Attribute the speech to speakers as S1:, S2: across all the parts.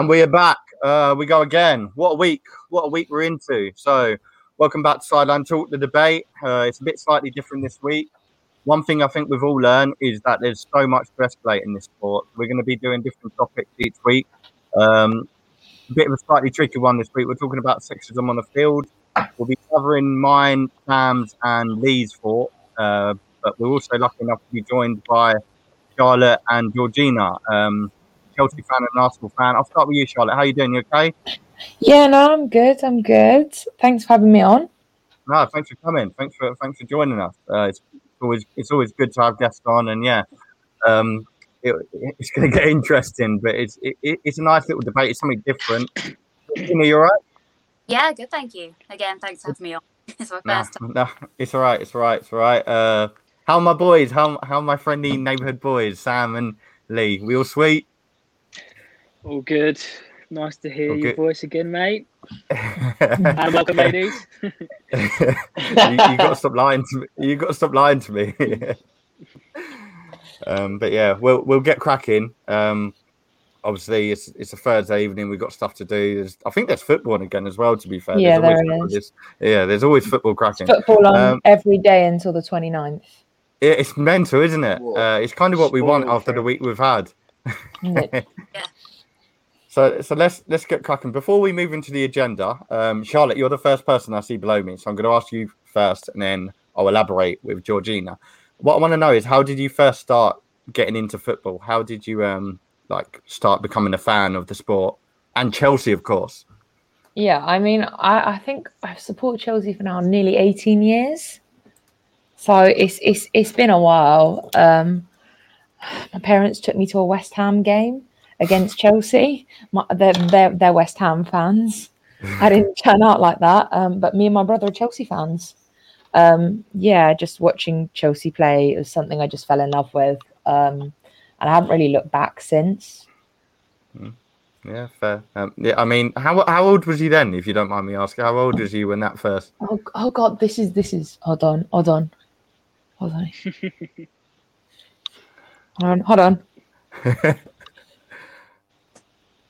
S1: And we are back. Uh, we go again. What a week. What a week we're into. So, welcome back to Sideline Talk, the debate. Uh, it's a bit slightly different this week. One thing I think we've all learned is that there's so much to escalate in this sport. We're going to be doing different topics each week. Um, a bit of a slightly tricky one this week. We're talking about sexism on the field. We'll be covering mine, Sam's, and Lee's thought. Uh, but we're also lucky enough to be joined by Charlotte and Georgina, um, Chelsea fan and an Arsenal fan. I'll start with you, Charlotte. How are you doing? You okay?
S2: Yeah, no, I'm good. I'm good. Thanks for having me on.
S1: No, thanks for coming. Thanks for thanks for joining us. Uh, it's always it's always good to have guests on, and yeah, um, it, it's going to get interesting. But it's it, it's a nice little debate. It's something different. Georgina, you all right?
S3: Yeah, good. Thank you. Again, thanks for having me on. it's my
S1: No,
S3: first time.
S1: no, it's all right. It's all right. It's all right. Uh, how are my boys? How how are my friendly neighborhood boys, Sam and Lee? We all sweet.
S4: All good. Nice to hear
S1: All
S4: your
S1: good.
S4: voice again, mate.
S1: you,
S4: And welcome, ladies.
S1: you got to stop lying to me. You got to stop lying to me. um, but yeah, we'll we'll get cracking. Um, obviously, it's it's a Thursday evening. We've got stuff to do. There's, I think there's football again as well. To be fair,
S2: Yeah,
S1: There's always
S2: there
S1: football.
S2: is.
S1: Yeah, there's always football cracking.
S2: Football on
S1: Um,
S2: every day until the 29th.
S1: It- it's mental, isn't it? Uh, it's kind of what we want after the week we've had.
S2: isn't it?
S1: So, so let's let's get cracking. Before we move into the agenda, um, Charlotte, you're the first person I see below me, so I'm going to ask you first, and then I'll elaborate with Georgina. What I want to know is how did you first start getting into football? How did you um like start becoming a fan of the sport and Chelsea, of course?
S2: yeah, I mean, I, I think I've supported Chelsea for now nearly 18 years. So it's it's it's been a while. Um, my parents took me to a West Ham game against Chelsea. My, they're, they're, they're West Ham fans. I didn't turn out like that. Um, but me and my brother are Chelsea fans. Um, yeah, just watching Chelsea play was something I just fell in love with. Um, and I haven't really looked back since.
S1: Yeah, fair. Um, yeah, I mean, how how old was you then, if you don't mind me asking? How old was you when that first?
S2: Oh, oh God, this is this is. Hold on, hold on, hold on. hold on, hold on.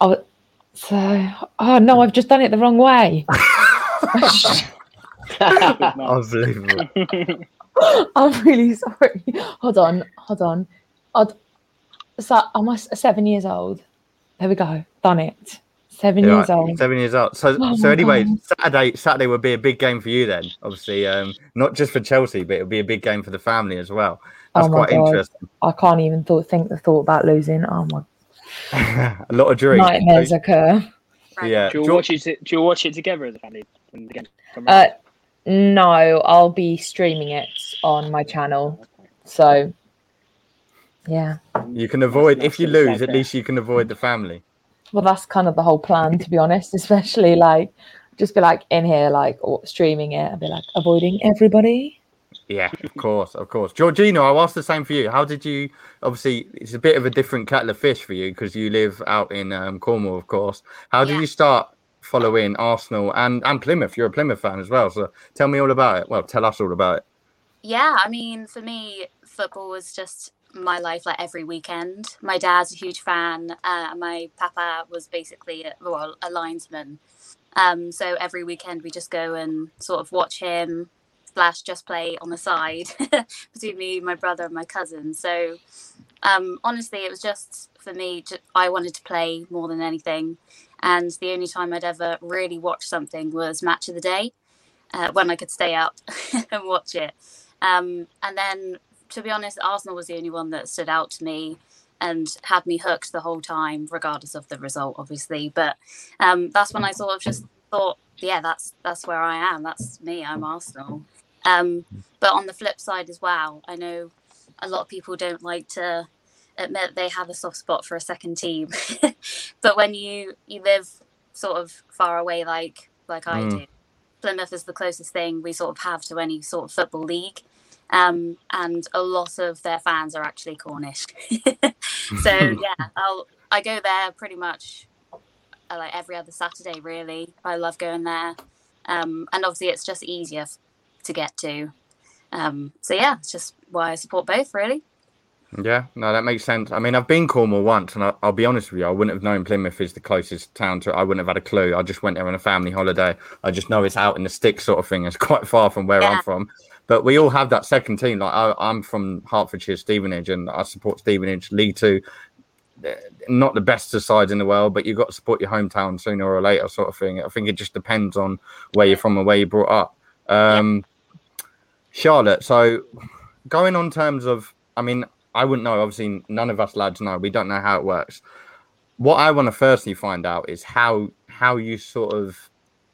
S2: Oh, so oh no, I've just done it the wrong way.
S1: Unbelievable.
S2: I'm really sorry. Hold on, hold on. I'd, so I'm I s- seven years old? There we go. Done it. Seven
S1: Yeah,
S2: years
S1: right,
S2: old.
S1: Seven years old. So,
S2: Oh
S1: so anyway,
S2: God.
S1: Saturday, Saturday would be a big game for you then. Obviously, um, not just for Chelsea, but it'll be a big game for the family as well. That's
S2: Oh my
S1: quite
S2: God.
S1: interesting.
S2: I can't even thought, think the thought about losing. Oh my
S1: a lot of drinks.
S2: nightmares occur.
S3: Right.
S1: Yeah.
S4: do you
S1: Geor-
S4: watch it? Do you watch it together as a family? when the game
S2: Uh, no, I'll be streaming it on my channel. So, yeah.
S1: You can avoid if you lose.
S4: say
S1: At least you can avoid the family.
S2: Well, that's kind of the whole plan, to be honest. Especially like, just be like in here, like streaming it, and be like avoiding everybody.
S1: Yeah, of course, of course. Georgina, I'll ask the same for you. How did you? Obviously, it's a bit of a different kettle of fish for you because you live out in um, Cornwall, of course. How did
S3: Yeah.
S1: you start following Arsenal and and Plymouth? You're a Plymouth fan as well, so tell me all about it. Well, tell us all about it.
S3: Yeah, I mean, for me, football was just my life like every weekend. My dad's a huge fan. Uh, my papa was basically a, well, a linesman. Um, so every weekend we just go and sort of watch him slash just play on the side between me, my brother, and my cousin. So um, honestly, it was just for me. I wanted to play more than anything, and the only time I'd ever really watch something was Match of the Day, uh, when I could stay up and watch it. Um, and then, to be honest, Arsenal was the only one that stood out to me and had me hooked the whole time, regardless of the result, obviously. But um, that's when I sort of just thought, yeah, that's that's where I am. That's me. I'm Arsenal. Um, but on the flip side as well, I know a lot of people don't like to admit they have a soft spot for a second team. but when you you live sort of far away, like like I
S1: Mm.
S3: do, Plymouth is the closest thing we sort of have to any sort of football league. Um, and a lot of their fans are actually Cornish. so yeah, I'll I go there pretty much uh, like every other Saturday. Really, I love going there, um, and obviously it's just easier to get to. Um, so yeah, it's just why I support both. Really,
S1: Yeah, no, that makes sense. I mean, I've been Cornwall once, and I, will be honest with you, I wouldn't have known Plymouth is the closest town to. it. I wouldn't have had a clue. I just went there on a family holiday. I just know it's out in the sticks, sort of thing. It's quite far from where yeah. I'm from, but we all have that second team. Like I, I'm from Hertfordshire, Stevenage, and I support Stevenage League Two. Not the best of sides in the world, but you've got to support your hometown sooner or later, sort of thing. I think it just depends on where you're from and where you're brought up. Um, yeah. Charlotte, so going on terms of, I mean, I wouldn't know. Obviously, none of us lads know. We don't know how it works. What I want to firstly find out is how how you sort of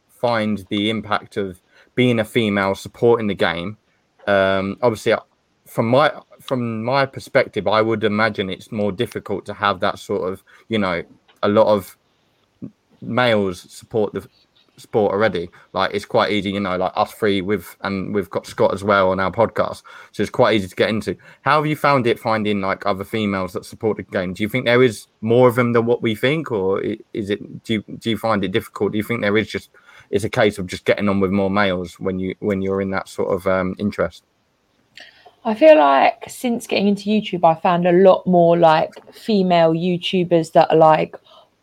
S1: find the impact of being a female supporting the game. Um, obviously, uh, from my from my perspective, I would imagine it's more difficult to have that sort of you know a lot of males support the sport already. Like it's quite easy, you know, like us three with and we've got Scott as well on our podcast. So it's quite easy to get into. How have you found it finding like other females that support the game? Do you think there is more of them than what we think, or is it do you do you find it difficult? Do you think there is just it's a case of just getting on with more males when you when you're in that sort of um, interest?
S2: I feel like since getting into YouTube, I found a lot more like female YouTubers that are like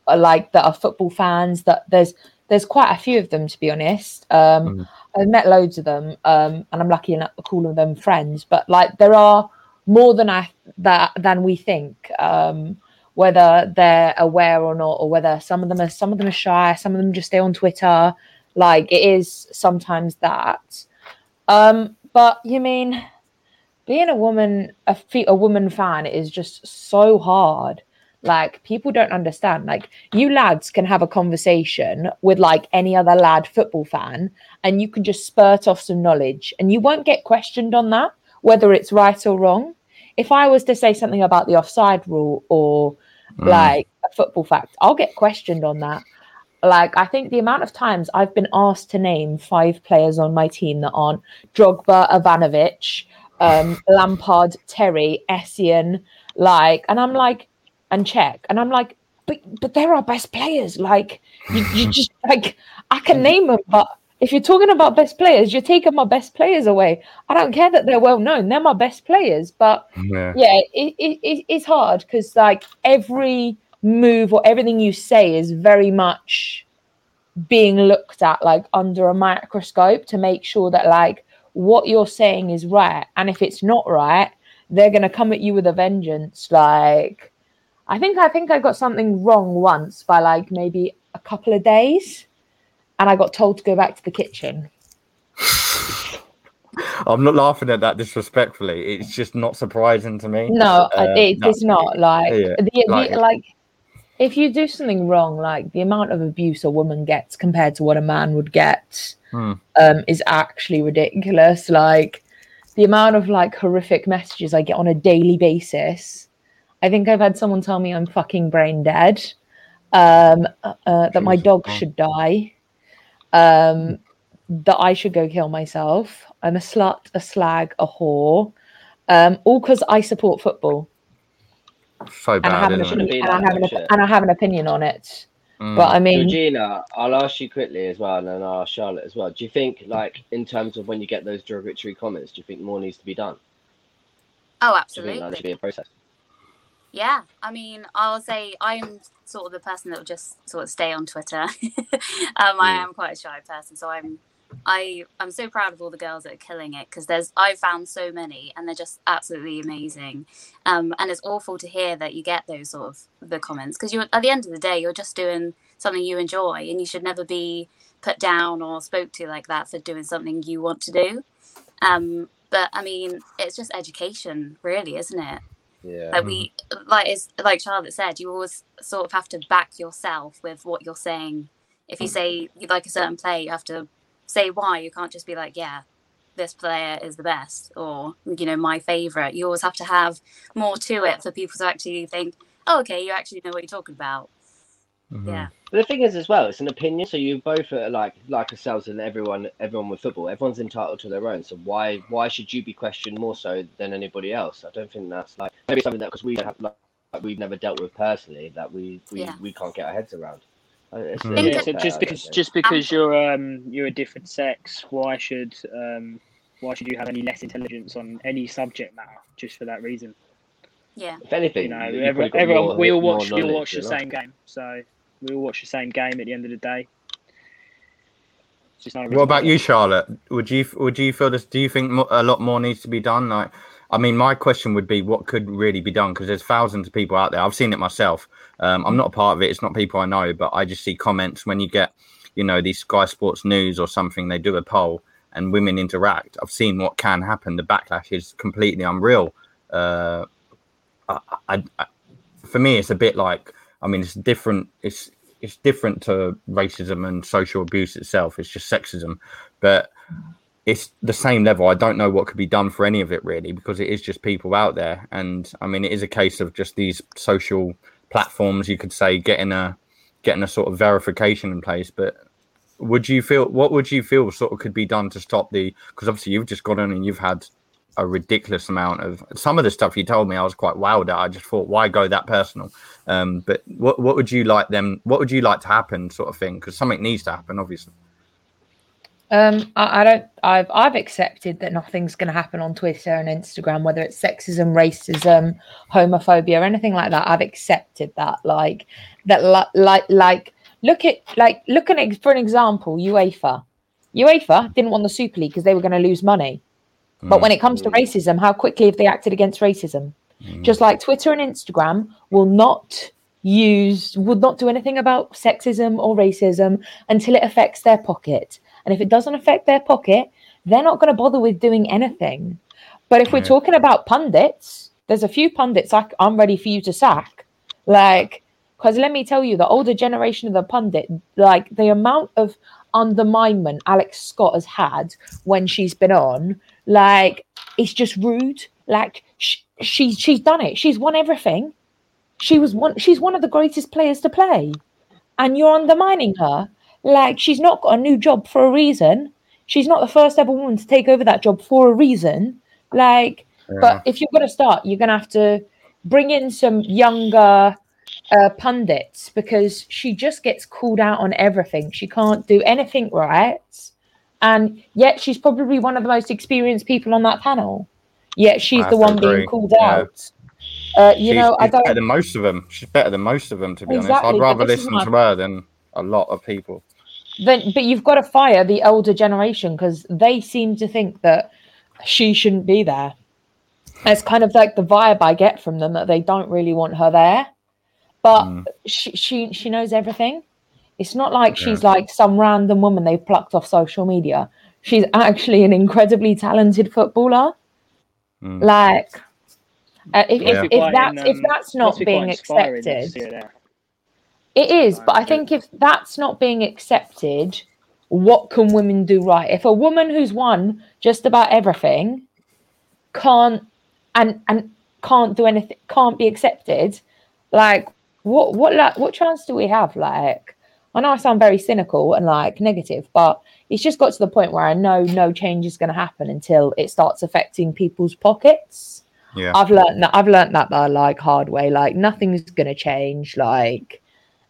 S2: are like that are football fans. That there's there's quite a few of them to be honest. Um, mm. I've met loads of them, um, and I'm lucky enough to call them friends. But like, there are more than I that than we think. Um, whether they're aware or not, or whether some of them are some of them are shy, some of them just stay on Twitter. Like it is sometimes that. Um, but you mean being a woman, a, a woman fan is just so hard like people don't understand. Like you lads can have a conversation with like any other lad football fan, and you can just spurt off some knowledge, and you won't get questioned on that, whether it's right or wrong. If I was to say something about the offside rule or mm. like a football fact, I'll get questioned on that. Like I think the amount of times I've been asked to name five players on my team that aren't Drogba, Ivanovic, um, Lampard, Terry, Essien, like, and I'm like, and check. And I'm like, but but they're our best players. Like you, you just like I can name them, but if you're talking about best players, you're taking my best players away. I don't care that they're well known; they're my best players. But yeah, yeah it, it, it it's hard because like every move or everything you say is very much being looked at like under a microscope to make sure that like what you're saying is right and if it's not right they're going to come at you with a vengeance like I think I think I got something wrong once by like maybe a couple of days, and I got told to go back to the kitchen.
S1: I'm not laughing at that disrespectfully. It's just not surprising to me.
S2: No, uh, it, no. it's not like, yeah, the, like, the, like if you do something wrong, like the amount of abuse a woman gets compared to what a man would get hmm. um, is actually ridiculous. Like the amount of like horrific messages I get on a daily basis I think I've had someone tell me I'm fucking brain dead, um, uh, uh that my dog should die, um, that I should go kill myself. I'm a slut, a slag, a whore, um, all because I support football.
S1: So bad,
S2: and I have, an, opinion, and I have, an, and I have an opinion on it. Mm. But I mean,
S5: Georgina, I'll ask you quickly as well, and then I'll ask Charlotte as well. Do you think, like, in terms of when you get those derogatory comments, do you think more needs to be done?
S3: Oh, absolutely.
S5: that should be a process.
S3: Yeah, I mean, I'll say I'm sort of the person that will just sort of stay on Twitter. um, I am quite a shy person, so I'm I I'm so proud of all the girls that are killing it because there's I've found so many and they're just absolutely amazing. Um, and it's awful to hear that you get those sort of the comments because you at the end of the day you're just doing something you enjoy and you should never be put down or spoke to like that for doing something you want to do. Um, but I mean, it's just education, really, isn't it?
S5: Yeah.
S3: Like we like it's like Charlotte said, you always sort of have to back yourself with what you're saying. If you mm. say you like a certain play, you have to say why. You can't just be like, yeah, this player is the best or you know my favorite. You always have to have more to it for people to actually think, oh, okay, you actually know what you're talking about. Mm-hmm. Yeah.
S5: But the thing is, as well, it's an opinion. So you both are like like ourselves and everyone everyone with football. Everyone's entitled to their own. So why why should you be questioned more so than anybody else? I don't think that's like maybe something that because we have like, we've never dealt with personally that we we, yeah. we can't get our heads around.
S4: Uh, mm-hmm. Yeah, so just because just because you're um you're a different sex, why should um why should you have any less intelligence on any subject matter just for that reason?
S3: Yeah.
S5: If anything,
S4: You know,
S5: you've
S4: everyone, everyone
S5: more-
S4: we all watch we all watch the same game, so we all watch the same game at the end of the day.
S1: What about you, Charlotte? Would you would you feel this? Do you think a lot more needs to be done? Like, I mean, my question would be, what could really be done? Because there's thousands of people out there. I've seen it myself. Um, I'm not a part of it. It's not people I know, but I just see comments when you get, you know, these Sky Sports News or something. They do a poll and women interact. I've seen what can happen. The backlash is completely unreal. Uh, I, I, I, for me, it's a bit like. I mean, it's different. It's it's different to racism and social abuse itself. It's just sexism, but it's the same level. I don't know what could be done for any of it really, because it is just people out there. And I mean, it is a case of just these social platforms. You could say getting a getting a sort of verification in place. But would you feel what would you feel sort of could be done to stop the? Because obviously you've just gone on and you've had a ridiculous amount of some of the stuff you told me. I was quite wowed at. I just thought, why go that personal? Um, but what what would you like them? What would you like to happen, sort of thing? Because something needs to happen, obviously.
S2: Um, I, I don't. I've I've accepted that nothing's going to happen on Twitter and Instagram, whether it's sexism, racism, homophobia, or anything like that. I've accepted that. Like that. Like like like look at like look at for an example. UEFA, UEFA didn't want the Super League because they were going to lose money. But when it comes to mm. racism, how quickly have they acted against racism? Mm. Just like Twitter and Instagram will not use would not do anything about sexism or racism until it affects their pocket. And if it doesn't affect their pocket, they're not going to bother with doing anything. But if we're
S1: Yeah.
S2: talking about pundits, there's a few pundits I, I'm ready for you to sack. Like, because let me tell you, the older generation of the pundit, like the amount of underminement Alex Scott has had when she's been on, like, it's just rude. Like, sh- she she's done it. She's won everything. She was one. She's one of the greatest players to play, and you're undermining her. Like, she's not got a new job for a reason. She's not the first ever woman to take over that job for a reason. Like, but if you're going to start, you're going to have to bring in some younger uh, pundits because she just gets called out on everything. She can't do anything right. And yet she's probably one of the most experienced people on that panel. Yet she's
S1: I
S2: the one
S1: agree.
S2: being called
S1: Yeah.
S2: out. Uh, you
S1: She's-
S2: know, I don't.
S1: better than most of them. She's better than most of them, to be honest. I'd rather listen to her than a lot of people.
S2: Then, but you've got to fire the older generation because they seem to think that she shouldn't be there. It's kind of like the vibe I get from them that they don't really want her there. But
S1: Mm.
S2: she, she she knows everything. It's not like she's like some random woman they plucked off social media. She's actually an incredibly talented footballer.
S1: Mm.
S2: Like, uh, if,
S1: Yeah.
S2: if, if that's
S4: in,
S2: if
S4: um,
S2: that's not
S4: be
S2: being
S4: inspiring
S2: accepted,
S4: see her there.
S2: it is, but I think if that's not being accepted, what can women do right? If a woman who's won just about everything can't and and can't do anything, can't be accepted, like what what like what chance do we have? Like, I know I sound very cynical and like negative, but it's just got to the point where I know no change is going to happen until it starts affecting people's pockets.
S1: Yeah.
S2: I've learned that I've learned that the like hard way. Like nothing is gonna change. Like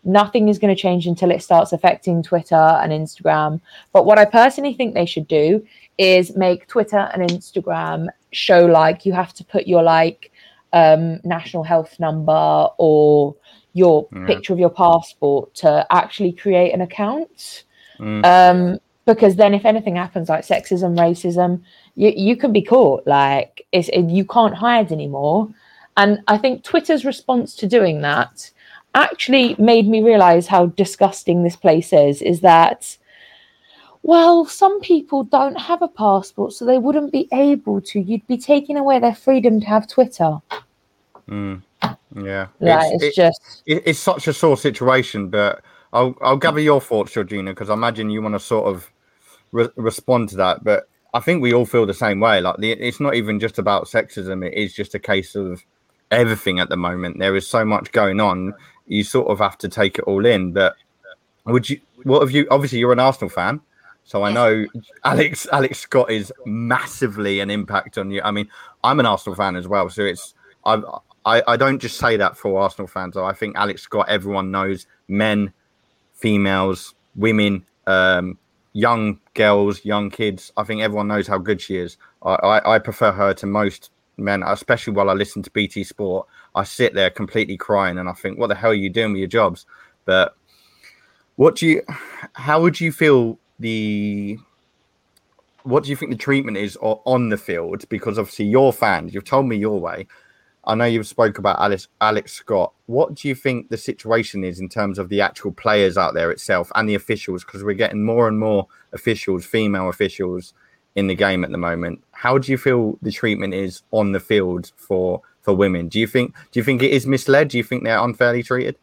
S2: nothing is gonna change until it starts affecting Twitter and Instagram. But what I personally think they should do is make Twitter and Instagram show like you have to put your like um national health number or your
S1: Yeah.
S2: picture of your passport to actually create an account.
S1: Mm.
S2: Um because then if anything happens like sexism, racism, you, you can be caught like it's it, you can't hide anymore and i think twitter's response to doing that actually made me realize how disgusting this place is is that well some people don't have a passport so they wouldn't be able to you'd be taking away their freedom to have twitter
S1: Mm. Yeah.
S2: like it's,
S1: It's- it-
S2: just
S1: it, it's such a sore situation, but I'll I'll gather your thoughts, Georgina, because I imagine you want to sort of re- respond to that. But I think we all feel the same way. Like the, it's not even just about sexism; it is just a case of everything at the moment. There is so much going on. You sort of have to take it all in. But would you? What have you? Obviously, you're an Arsenal fan. So I know Alex Alex Scott is massively an impact on you. I mean, I'm an Arsenal fan as well, so it's I I, I don't just say that for Arsenal fans. I think Alex Scott, everyone knows, men, females, women, um, young girls, young kids. I think everyone knows how good she is. I, I, I prefer her to most men, especially while I listen to BT Sport, I sit there completely crying and I think, what the hell are you doing with your jobs? But what do you, how would you feel the, what do you think the treatment is on the field? Because obviously you're fans, you've told me your way. I know you've spoke about Alex, Alex Scott. What do you think the situation is in terms of the actual players out there itself and the officials? Because we're getting more and more officials, female officials, in the game at the moment. How do you feel the treatment is on the field for for women? Do you think do you think it is misled? Do you think they're unfairly treated?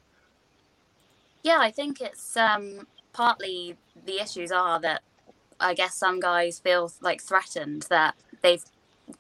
S3: Yeah, I think it's um, partly the issues are that I guess some guys feel like threatened that they've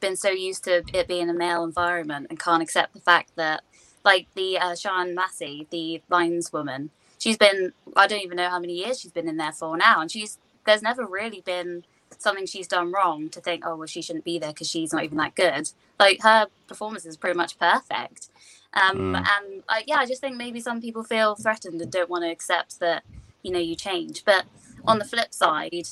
S3: been so used to it being a male environment and can't accept the fact that like the uh, Sian Massey, the lineswoman, she's been I don't even know how many years she's been in there for now, and she's there's never really been something she's done wrong to think, oh, well, she shouldn't be there because she's not even that good. Like her performance is pretty much perfect. Um, mm. And I, yeah, I just think maybe some people feel threatened and don't want to accept that, you know, you change. But on the flip side,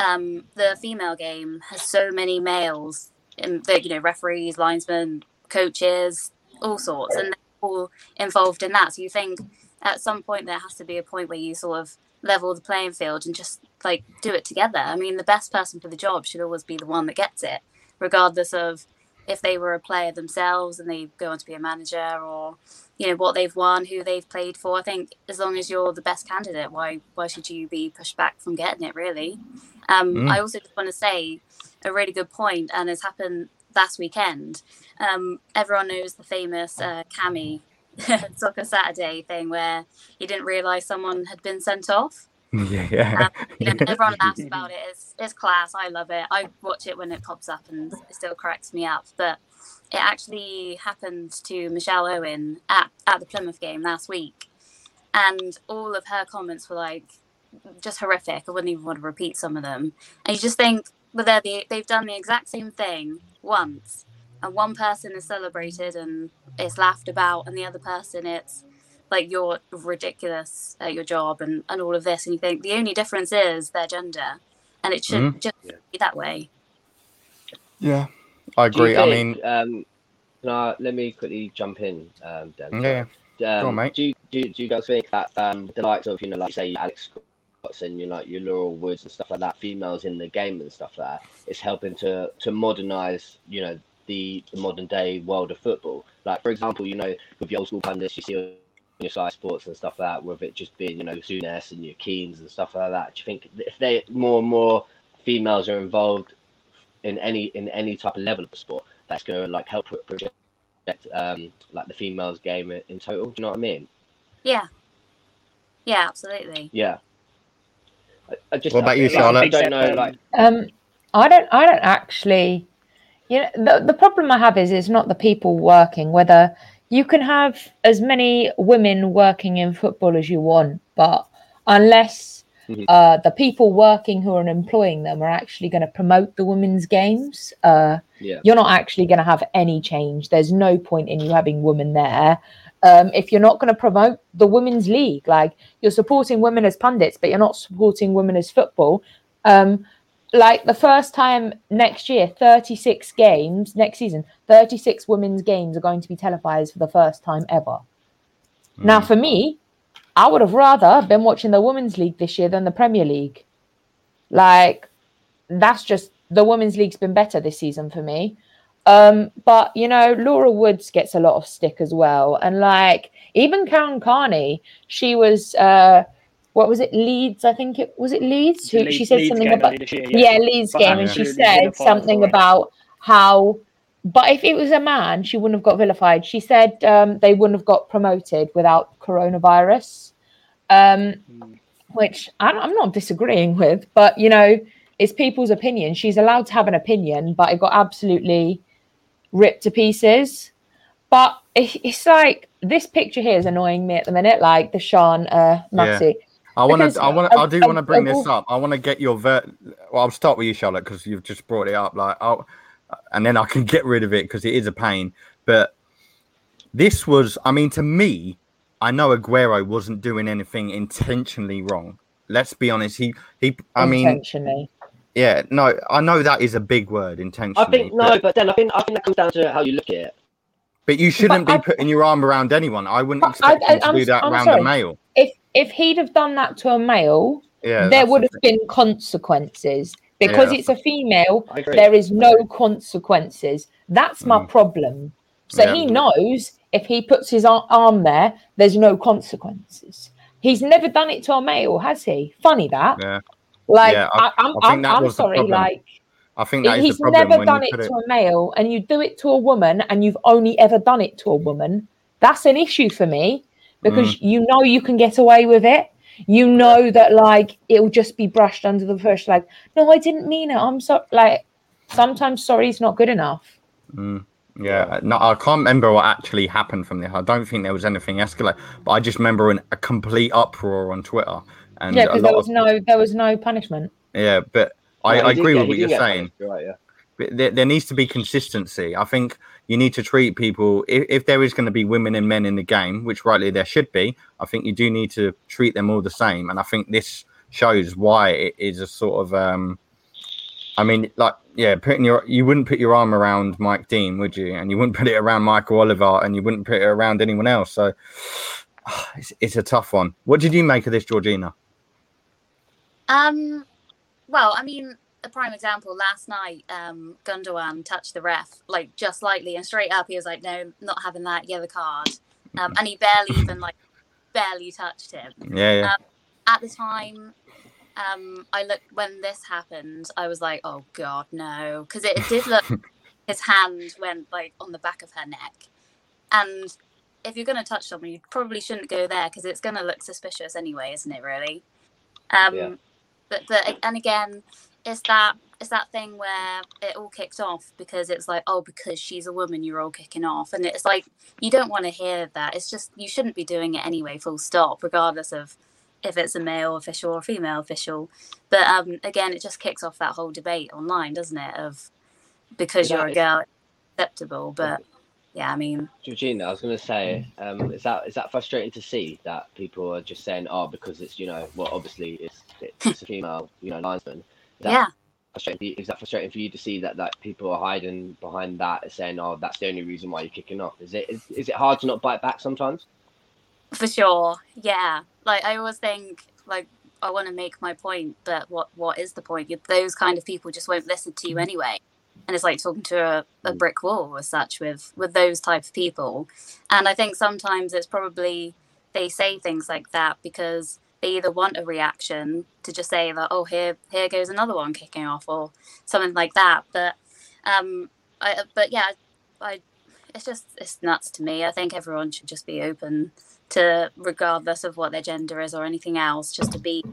S3: um, the female game has so many males, in the, you know, referees, linesmen, coaches, all sorts, and they're all involved in that. So you think at some point there has to be a point where you sort of level the playing field and just like do it together. I mean, the best person for the job should always be the one that gets it, regardless of if they were a player themselves and they go on to be a manager or you know what they've won, who they've played for. I think as long as you're the best candidate, why why should you be pushed back from getting it? Really. Um, mm. I also just want to say a really good point, and it's happened last weekend. Um, everyone knows the famous uh, Kammy Soccer Saturday thing where he didn't realise someone had been sent off.
S1: Yeah, yeah.
S3: Um, you know, everyone laughs about it. It's, it's class. I love it. I watch it when it pops up and it still cracks me up. But it actually happened to Michelle Owen at, at the Plymouth game last week. And all of her comments were like just horrific. I wouldn't even want to repeat some of them. And you just think, well, they're the, they've done the exact same thing once. And one person is celebrated and it's laughed about, and the other person it's like you're ridiculous at your job and, and all of this and you think the only difference is their gender and it should mm. just yeah. be that way
S1: yeah i agree
S5: think,
S1: i mean
S5: um no, let me quickly jump in um
S1: Dan. yeah
S5: um,
S1: on, mate.
S5: Do, you, do, do you guys think that um the likes of you know like say alex Scott and you know your Laura Woods and stuff like that, females in the game and stuff like that, is helping to to modernize, you know, the, the modern day world of football. Like for example, you know, with your old school pundits, you see your Sky Sports and stuff like that, with it just being, you know, Souness and your Keanes and stuff like that. Do you think if they more and more females are involved in any in any type of level of sport, that's going to like help with project um like the females game in total? Do you know what I mean?
S3: Yeah. Yeah, absolutely.
S5: Yeah. I, I just,
S1: what about you, Charlotte? I
S5: don't know. Like,
S2: um, I don't. I don't actually. You know, the the problem I have is it's not the people working. Whether you can have as many women working in football as you want, but unless mm-hmm. uh, the people working who are employing them are actually going to promote the women's games, uh,
S5: yeah.
S2: you're not actually going to have any change. There's no point in you having women there. Um, if you're not going to promote the women's league, like you're supporting women as pundits, but you're not supporting women as football. Um, like the first time next year, 36 games next season, 36 women's games are going to be televised for the first time ever. Mm. Now, for me, I would have rather been watching the Women's League this year than the Premier League. Like, that's just the Women's League's been better this season for me. Um, but you know, Laura Woods gets a lot of stick as well. And like, even Karen Carney, she was uh what was it Leeds I think it was it Leeds who she said Leeds something about year, yeah. yeah. Leeds game and she said something about how but if it was a man she wouldn't have got vilified she said um, they wouldn't have got promoted without coronavirus um, mm. which I'm, I'm not disagreeing with but you know it's people's opinion she's allowed to have an opinion but it got absolutely ripped to pieces but it's like this picture here is annoying me at the minute like the Sian uh Massey.
S1: Yeah I want to. I want. I do want to bring this up. I want to get your ver. Well, I'll start with you, Charlotte, because you've just brought it up. Like, I'll, and then I can get rid of it because it is a pain. But this was. I mean, to me, I know Aguero wasn't doing anything intentionally wrong. Let's be honest. He. He. I mean. Intentionally. Yeah, no, I know that is a big word intentionally.
S5: I think no, but then I think I think that comes down to how you look at it.
S1: But you shouldn't
S2: But
S1: be
S2: I-
S1: putting your arm around anyone. I wouldn't expect
S2: I-
S1: you to
S2: I'm
S1: do that
S2: I'm
S1: around
S2: sorry.
S1: a male.
S2: If if he'd have done that to a male,
S1: Yeah,
S2: there would have been consequences. Because
S1: Yeah.
S2: it's a female, there is no consequences. That's my
S1: Mm.
S2: problem. So
S1: Yeah.
S2: he knows if he puts his arm there, there's no consequences. He's never done it to a male, has he? Funny that.
S1: Yeah,
S2: Like
S1: Yeah,
S2: I,
S1: I-
S2: I'm,
S1: I
S2: I'm, I'm sorry. Like
S1: I think that is
S2: he's
S1: the
S2: never done it
S1: it.
S2: to a male, and you do it to a woman, and you've only ever done it to a woman. That's an issue for me because
S1: Mm.
S2: you know you can get away with it. You know that like it'll just be brushed under the bush. Like, no, I didn't mean it. I'm so like. Sometimes sorry is not good enough.
S1: Mm, yeah, no, I can't remember what actually happened from there. I don't think there was anything escalate, but I just remember an, a complete uproar on Twitter. And
S2: yeah, because there was
S1: of,
S2: no there was no punishment.
S1: yeah, but I,
S5: No, he
S1: I agree
S5: get-
S1: with what you're saying.
S5: punished, Right, yeah.
S1: But there, there needs to be consistency. I think you need to treat people if, if there is going to be women and men in the game, which rightly there should be. I think you do need to treat them all the same, and I think this shows why it is a sort of. um I mean, like, yeah, putting your you wouldn't put your arm around Mike Dean, would you? And you wouldn't put it around Michael Oliver, and you wouldn't put it around anyone else. So it's, it's a tough one. What did you make of this, Georgina?
S3: Um, well, I mean, a prime example last night, um, Gundogan touched the ref like just lightly, and straight up he was like, "No, not having that yellow card," um, and he barely even like barely touched him.
S1: Yeah, yeah.
S3: At the time, um, I looked when this happened. I was like, "Oh God, no," because it, it did look his hand went like on the back of her neck, and if you're going to touch someone, you probably shouldn't go there because it's going to look suspicious anyway, isn't it? Really. Um,
S5: Yeah.
S3: But but and again, it's that it's that thing where it all kicked off because it's like, oh, because she's a woman, you're all kicking off, and it's like you don't want to hear that. It's just you shouldn't be doing it anyway, full stop, regardless of if it's a male official or a female official. But um, again, it just kicks off that whole debate online, doesn't it? Of because
S5: Yeah,
S3: you're a girl, acceptable. But yeah, I mean,
S5: Georgina, I was going to say, um, is that is that frustrating to see that people are just saying, oh, because it's you know, well, obviously it's it's a female, you know, linesman. That
S3: yeah.
S5: frustrating Is that frustrating for you to see that like people are hiding behind that and saying, oh, that's the only reason why you're kicking off? Is it is, is it hard to not bite back sometimes?
S3: For sure. Yeah. Like I always think like I want to make my point, but what what is the point? Those kind of people just won't listen to you anyway. And it's like talking to a, a
S5: Mm.
S3: brick wall as such with with those type of people. And I think sometimes it's probably they say things like that because they either want a reaction to just say that oh here here goes another one kicking off or something like that. But um I but yeah, I it's just it's nuts to me. I think everyone should just be open to regardless of what their gender is or anything else just to be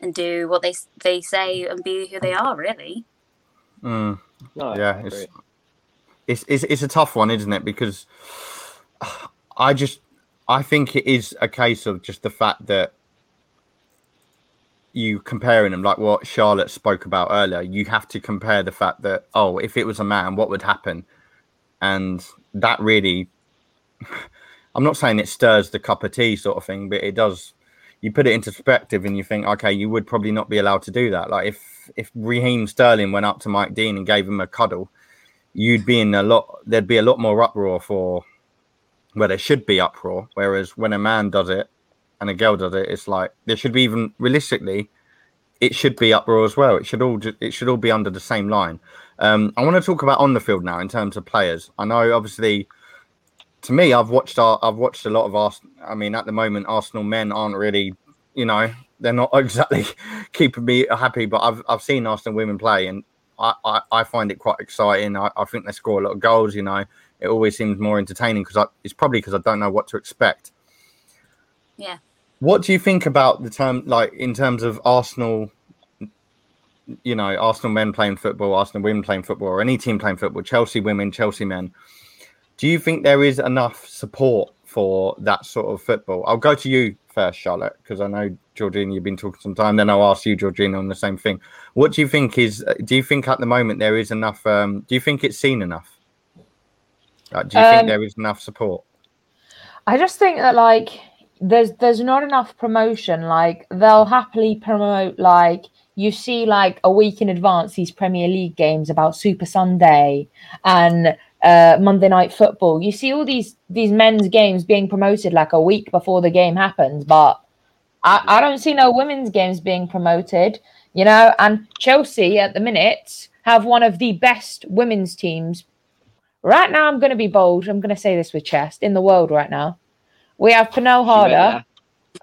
S3: and do what they they say and be who they are really
S1: Mm.
S5: No,
S1: yeah, it's, it's it's it's a tough one, isn't it? Because I just I think it is a case of just the fact that you comparing them, like what Charlotte spoke about earlier. You have to compare the fact that oh, if it was a man, what would happen? And that really, I'm not saying it stirs the cup of tea sort of thing, but it does. You put it into perspective, and you think, okay, you would probably not be allowed to do that. Like if if Raheem Sterling went up to Mike Dean and gave him a cuddle, you'd be in a lot. There'd be a lot more uproar for. Well, there should be uproar. Whereas when a man does it and a girl does it, it's like there should be even realistically, it should be uproar as well. It should all it should all be under the same line. Um, I want to talk about on the field now in terms of players. I know obviously. To me, I've watched our, I've watched a lot of Arsenal. I mean, at the moment, Arsenal men aren't really, you know, they're not exactly keeping me happy. But I've I've seen Arsenal women play, and I, I, I find it quite exciting. I, I think they score a lot of goals. You know, it always seems more entertaining because it's probably because I don't know what to expect.
S3: Yeah.
S1: What do you think about the term, like in terms of Arsenal? You know, Arsenal men playing football, Arsenal women playing football, or any team playing football, Chelsea women, Chelsea men. Do you think there is enough support for that sort of football? I'll go to you first, Charlotte, because I know Georgina, you've been talking some time. Then I'll ask you, Georgina, on the same thing. What do you think is? Do you think at the moment there is enough? Um, do you think it's seen enough? Like, do you think
S2: Um,
S1: there is enough support?
S2: I just think that like there's there's not enough promotion. Like they'll happily promote like you see like a week in advance these Premier League games about Super Sunday and uh, Monday Night Football. You see all these these men's games being promoted like a week before the game happens, but I, I don't see no women's games being promoted. You know, and Chelsea at the minute have one of the best women's teams. Right now, I'm going to be bold. I'm going to say this with chest in the world right now. We have Pernille Harder.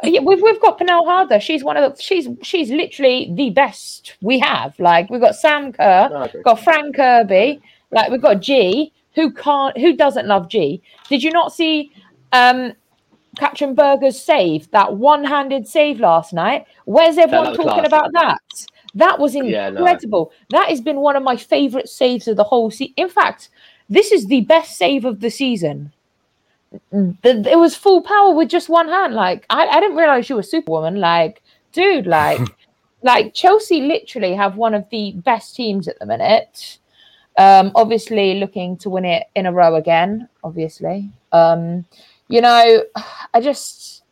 S2: Yeah, we've we've got Pernille Harder. She's one of the, she's she's literally the best we have. Like we've got Sam Kerr, no, got Fran Kirby, like we've got Ji. Who can't? Who doesn't love Ji? Did you not see um Katrin Berger's save, that one-handed save last night? Where's everyone talking about that? That was incredible. Yeah, no. That has been one of my favorite saves of the whole season. In fact, this is the best save of the season. It was full power with just one hand. Like I, I didn't realize you were Superwoman. Like, dude, like, like Chelsea literally have one of the best teams at the minute. Um, obviously looking to win it in a row again. Obviously, um, you know, I just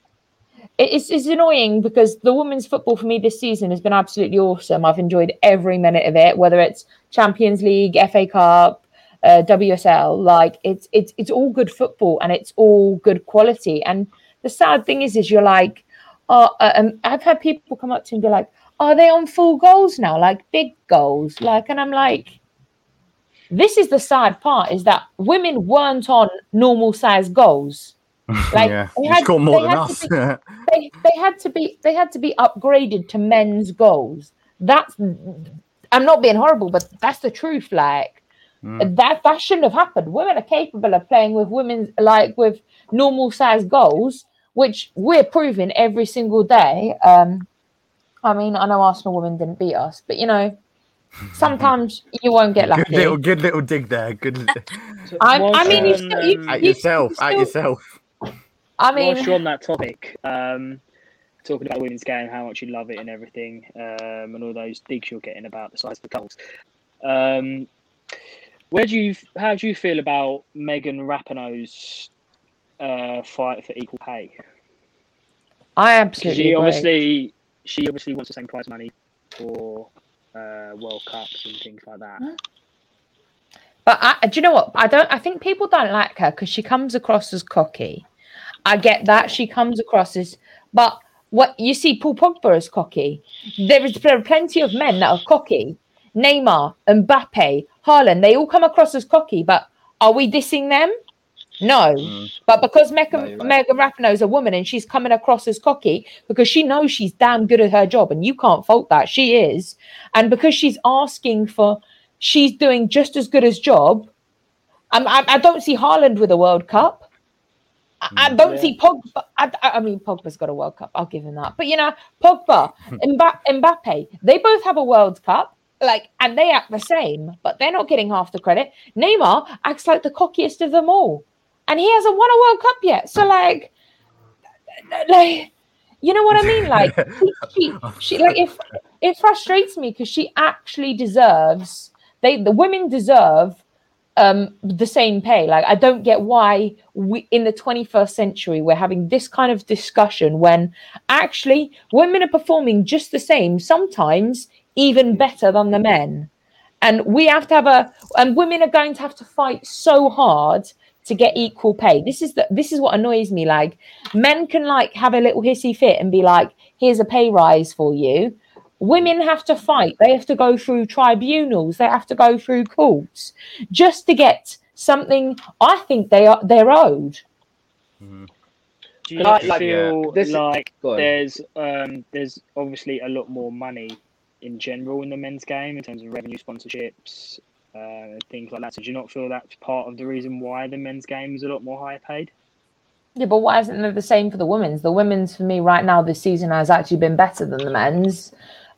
S2: it's, it's annoying because the women's football for me this season has been absolutely awesome. I've enjoyed every minute of it, whether it's Champions League, FA Cup, uh, WSL. Like it's it's it's all good football and it's all good quality. And the sad thing is, is you're like, oh, uh, um, I've had people come up to me and be like, are they on full goals now, like big goals? Like, and I'm like, this is the sad part is that women weren't on normal size goals
S1: Like yeah, they had, more than us.
S2: They, they had to be they had to be upgraded to men's goals. That's I'm not being horrible, but that's the truth. Like mm. that that shouldn't have happened. Women are capable of playing with women like with normal size goals, which we're proving every single day. Um, I mean, I know Arsenal women didn't beat us, but you know, sometimes you won't get lucky.
S1: Good little, good little dig there. Good.
S2: I, I mean, you, still, you,
S1: at you, yourself, you still, at yourself.
S2: I mean,
S4: whilst you're on that topic, um, talking about the women's game, how much you love it and everything, um, and all those digs you're getting about the size of the goals. Um, where do you, how do you feel about Megan Rapinoe's uh, fight for equal pay?
S2: I absolutely.
S4: She obviously, she obviously wants the same prize money for uh, World Cups and things like that.
S2: But I, do you know what? I don't. I think people don't like her because she comes across as cocky. I get that she comes across as, but what you see, Paul Pogba is cocky. There is there are plenty of men that are cocky. Neymar, Mbappe, Haaland, they all come across as cocky, but are we dissing them? No. Mm. But because Megan, no. Megan Rapinoe is a woman and she's coming across as cocky because she knows she's damn good at her job and you can't fault that. She is. And because she's asking for, she's doing just as good as job. I, I, I don't see Haaland with a World Cup. I, don't yeah. see Pogba. I, I, mean, Pogba's got a World Cup. I'll give him that. But you know, Pogba, Mbappe, they both have a World Cup. Like, and they act the same, but they're not getting half the credit. Neymar acts like the cockiest of them all, and he hasn't won a World Cup yet. So, like, like, you know what I mean? Like, she, she, like, if it frustrates me because she actually deserves. They, the women deserve um, the same pay. Like, I don't get why we, in the 21st century, we're having this kind of discussion when actually women are performing just the same, sometimes even better than the men. And we have to have a, and women are going to have to fight so hard to get equal pay. This is the, this is what annoys me. Like, men can like have a little hissy fit and be like, here's a pay rise for you Women have to fight. They have to go through tribunals. They have to go through courts just to get something. I think they are they're owed.
S4: Mm-hmm. Do you like, feel like, like there's um, there's obviously a lot more money in general in the men's game in terms of revenue sponsorships, uh, things like that. So do you not feel that's part of the reason why the men's game is a lot more higher paid?
S2: Yeah, but why isn't it the same for the women's? The women's for me right now this season has actually been better than the men's.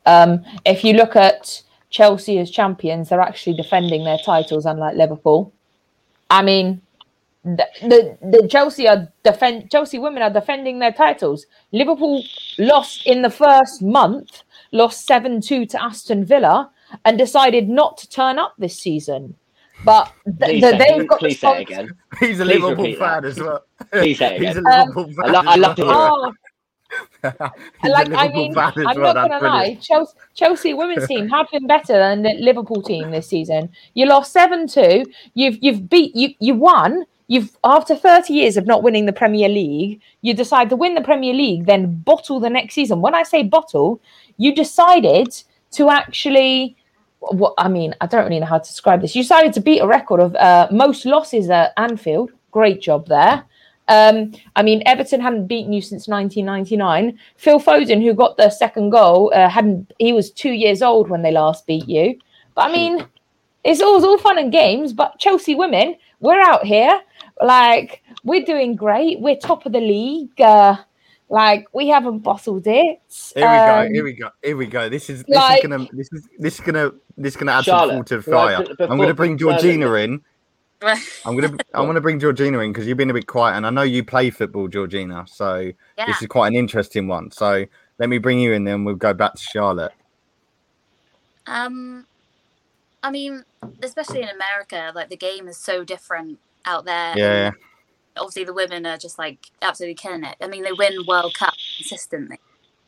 S2: Um, if you look at Chelsea as champions, they're actually defending their titles, unlike Liverpool. I mean, the, the, the Chelsea are defend Chelsea women are defending their titles. Liverpool lost in the first month, lost seven two to Aston Villa, and decided not to turn up this season. But th- th- they've got
S5: please say again.
S1: He's a please Liverpool fan that. as well.
S5: Please say again. He's a Liverpool um, fan. I, lo- I love to hear
S2: oh, like I mean, I'm well, not gonna brilliant. lie. Chelsea, Chelsea women's team have been better than the Liverpool team this season. You lost seven two. You've you've beat you you won. You've after 30 years of not winning the Premier League, you decide to win the Premier League, then bottle the next season. When I say bottle, you decided to actually what I mean, I don't really know how to describe this. You decided to beat a record of uh, most losses at Anfield. Great job there. Um, I mean, Everton hadn't beaten you since 1999. Phil Foden, who got the second goal, uh, hadn't. He was two years old when they last beat you. But I mean, it's all, all fun and games. But Chelsea women, we're out here, like we're doing great. We're top of the league. Uh, like we haven't bottled it.
S1: Here we um, go. Here we go. Here we go. This is this like, is gonna this is this is gonna this is gonna add Charlotte, some fuel to the fire. I'm gonna bring Georgina in I'm gonna I'm gonna bring Georgina in because you've been a bit quiet, and I know you play football, Georgina. So yeah. this is quite an interesting one. So let me bring you in, then we'll go back to Charlotte.
S3: Um, I mean, especially in America, like the game is so different out there.
S1: Yeah.
S3: Obviously, the women are just like absolutely killing it. I mean, they win World Cup consistently,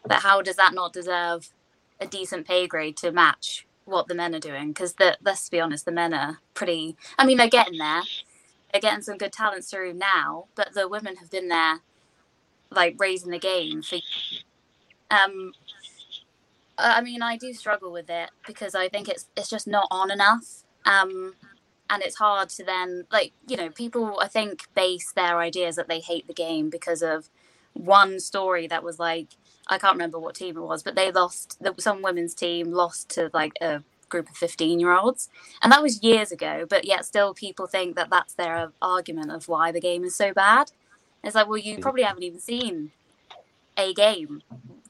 S3: but how does that not deserve a decent pay grade to match what the men are doing because let's be honest, the men are pretty. I mean, they're getting there. They're getting some good talents through now, but the women have been there, like raising the game for. Um, I mean, I do struggle with it because I think it's it's just not on enough. Um, and it's hard to then like you know people I think base their ideas that they hate the game because of one story that was like I can't remember what team it was, but they lost. Some women's team lost to like a group of 15 year olds. And that was years ago, but yet still people think that that's their argument of why the game is so bad. It's like, well, you hmm. probably haven't even seen a game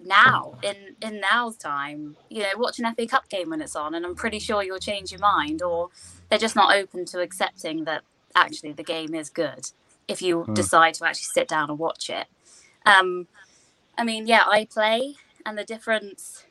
S3: now in in now's time you know watch an fa cup game when it's on and i'm pretty sure you'll change your mind or they're just not open to accepting that actually the game is good if you mm. decide to actually sit down and watch it um I mean, yeah, I play, and the difference.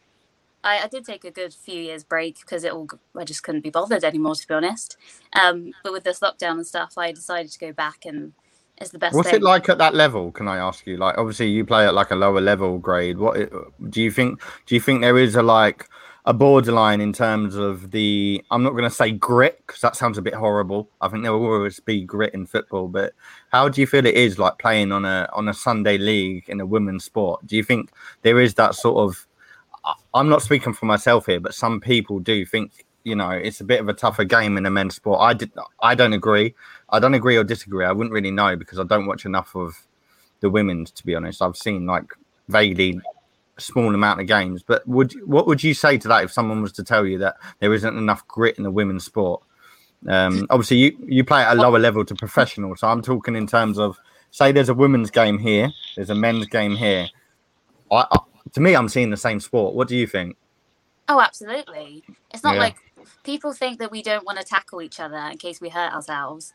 S3: I, I did take a good few years break because it all I just couldn't be bothered anymore, to be honest. Um, but with this lockdown and stuff, I decided to go back and is the best.
S1: What's
S3: thing.
S1: it like at that level? Can I ask you? Like, obviously, you play at like a lower level grade. What uh, do you think? Do you think there is a like a borderline in terms of the I'm not going to say grit because that sounds a bit horrible. I think there will always be grit in football, but how do you feel it is like playing on a on a Sunday league in a women's sport? Do you think there is that sort of I'm not speaking for myself here, but some people do think you know it's a bit of a tougher game in a men's sport. I did I don't agree. I don't agree or disagree. I wouldn't really know because I don't watch enough of the women's to be honest. I've seen like vaguely small amount of games. But would what would you say to that if someone was to tell you that there isn't enough grit in the women's sport? Um, obviously, you you play at a lower level to professional, so I'm talking in terms of say there's a women's game here, there's a men's game here. I, I, to me, I'm seeing the same sport. What do you think?
S3: Oh, absolutely. It's not yeah. like people think that we don't want to tackle each other in case we hurt ourselves.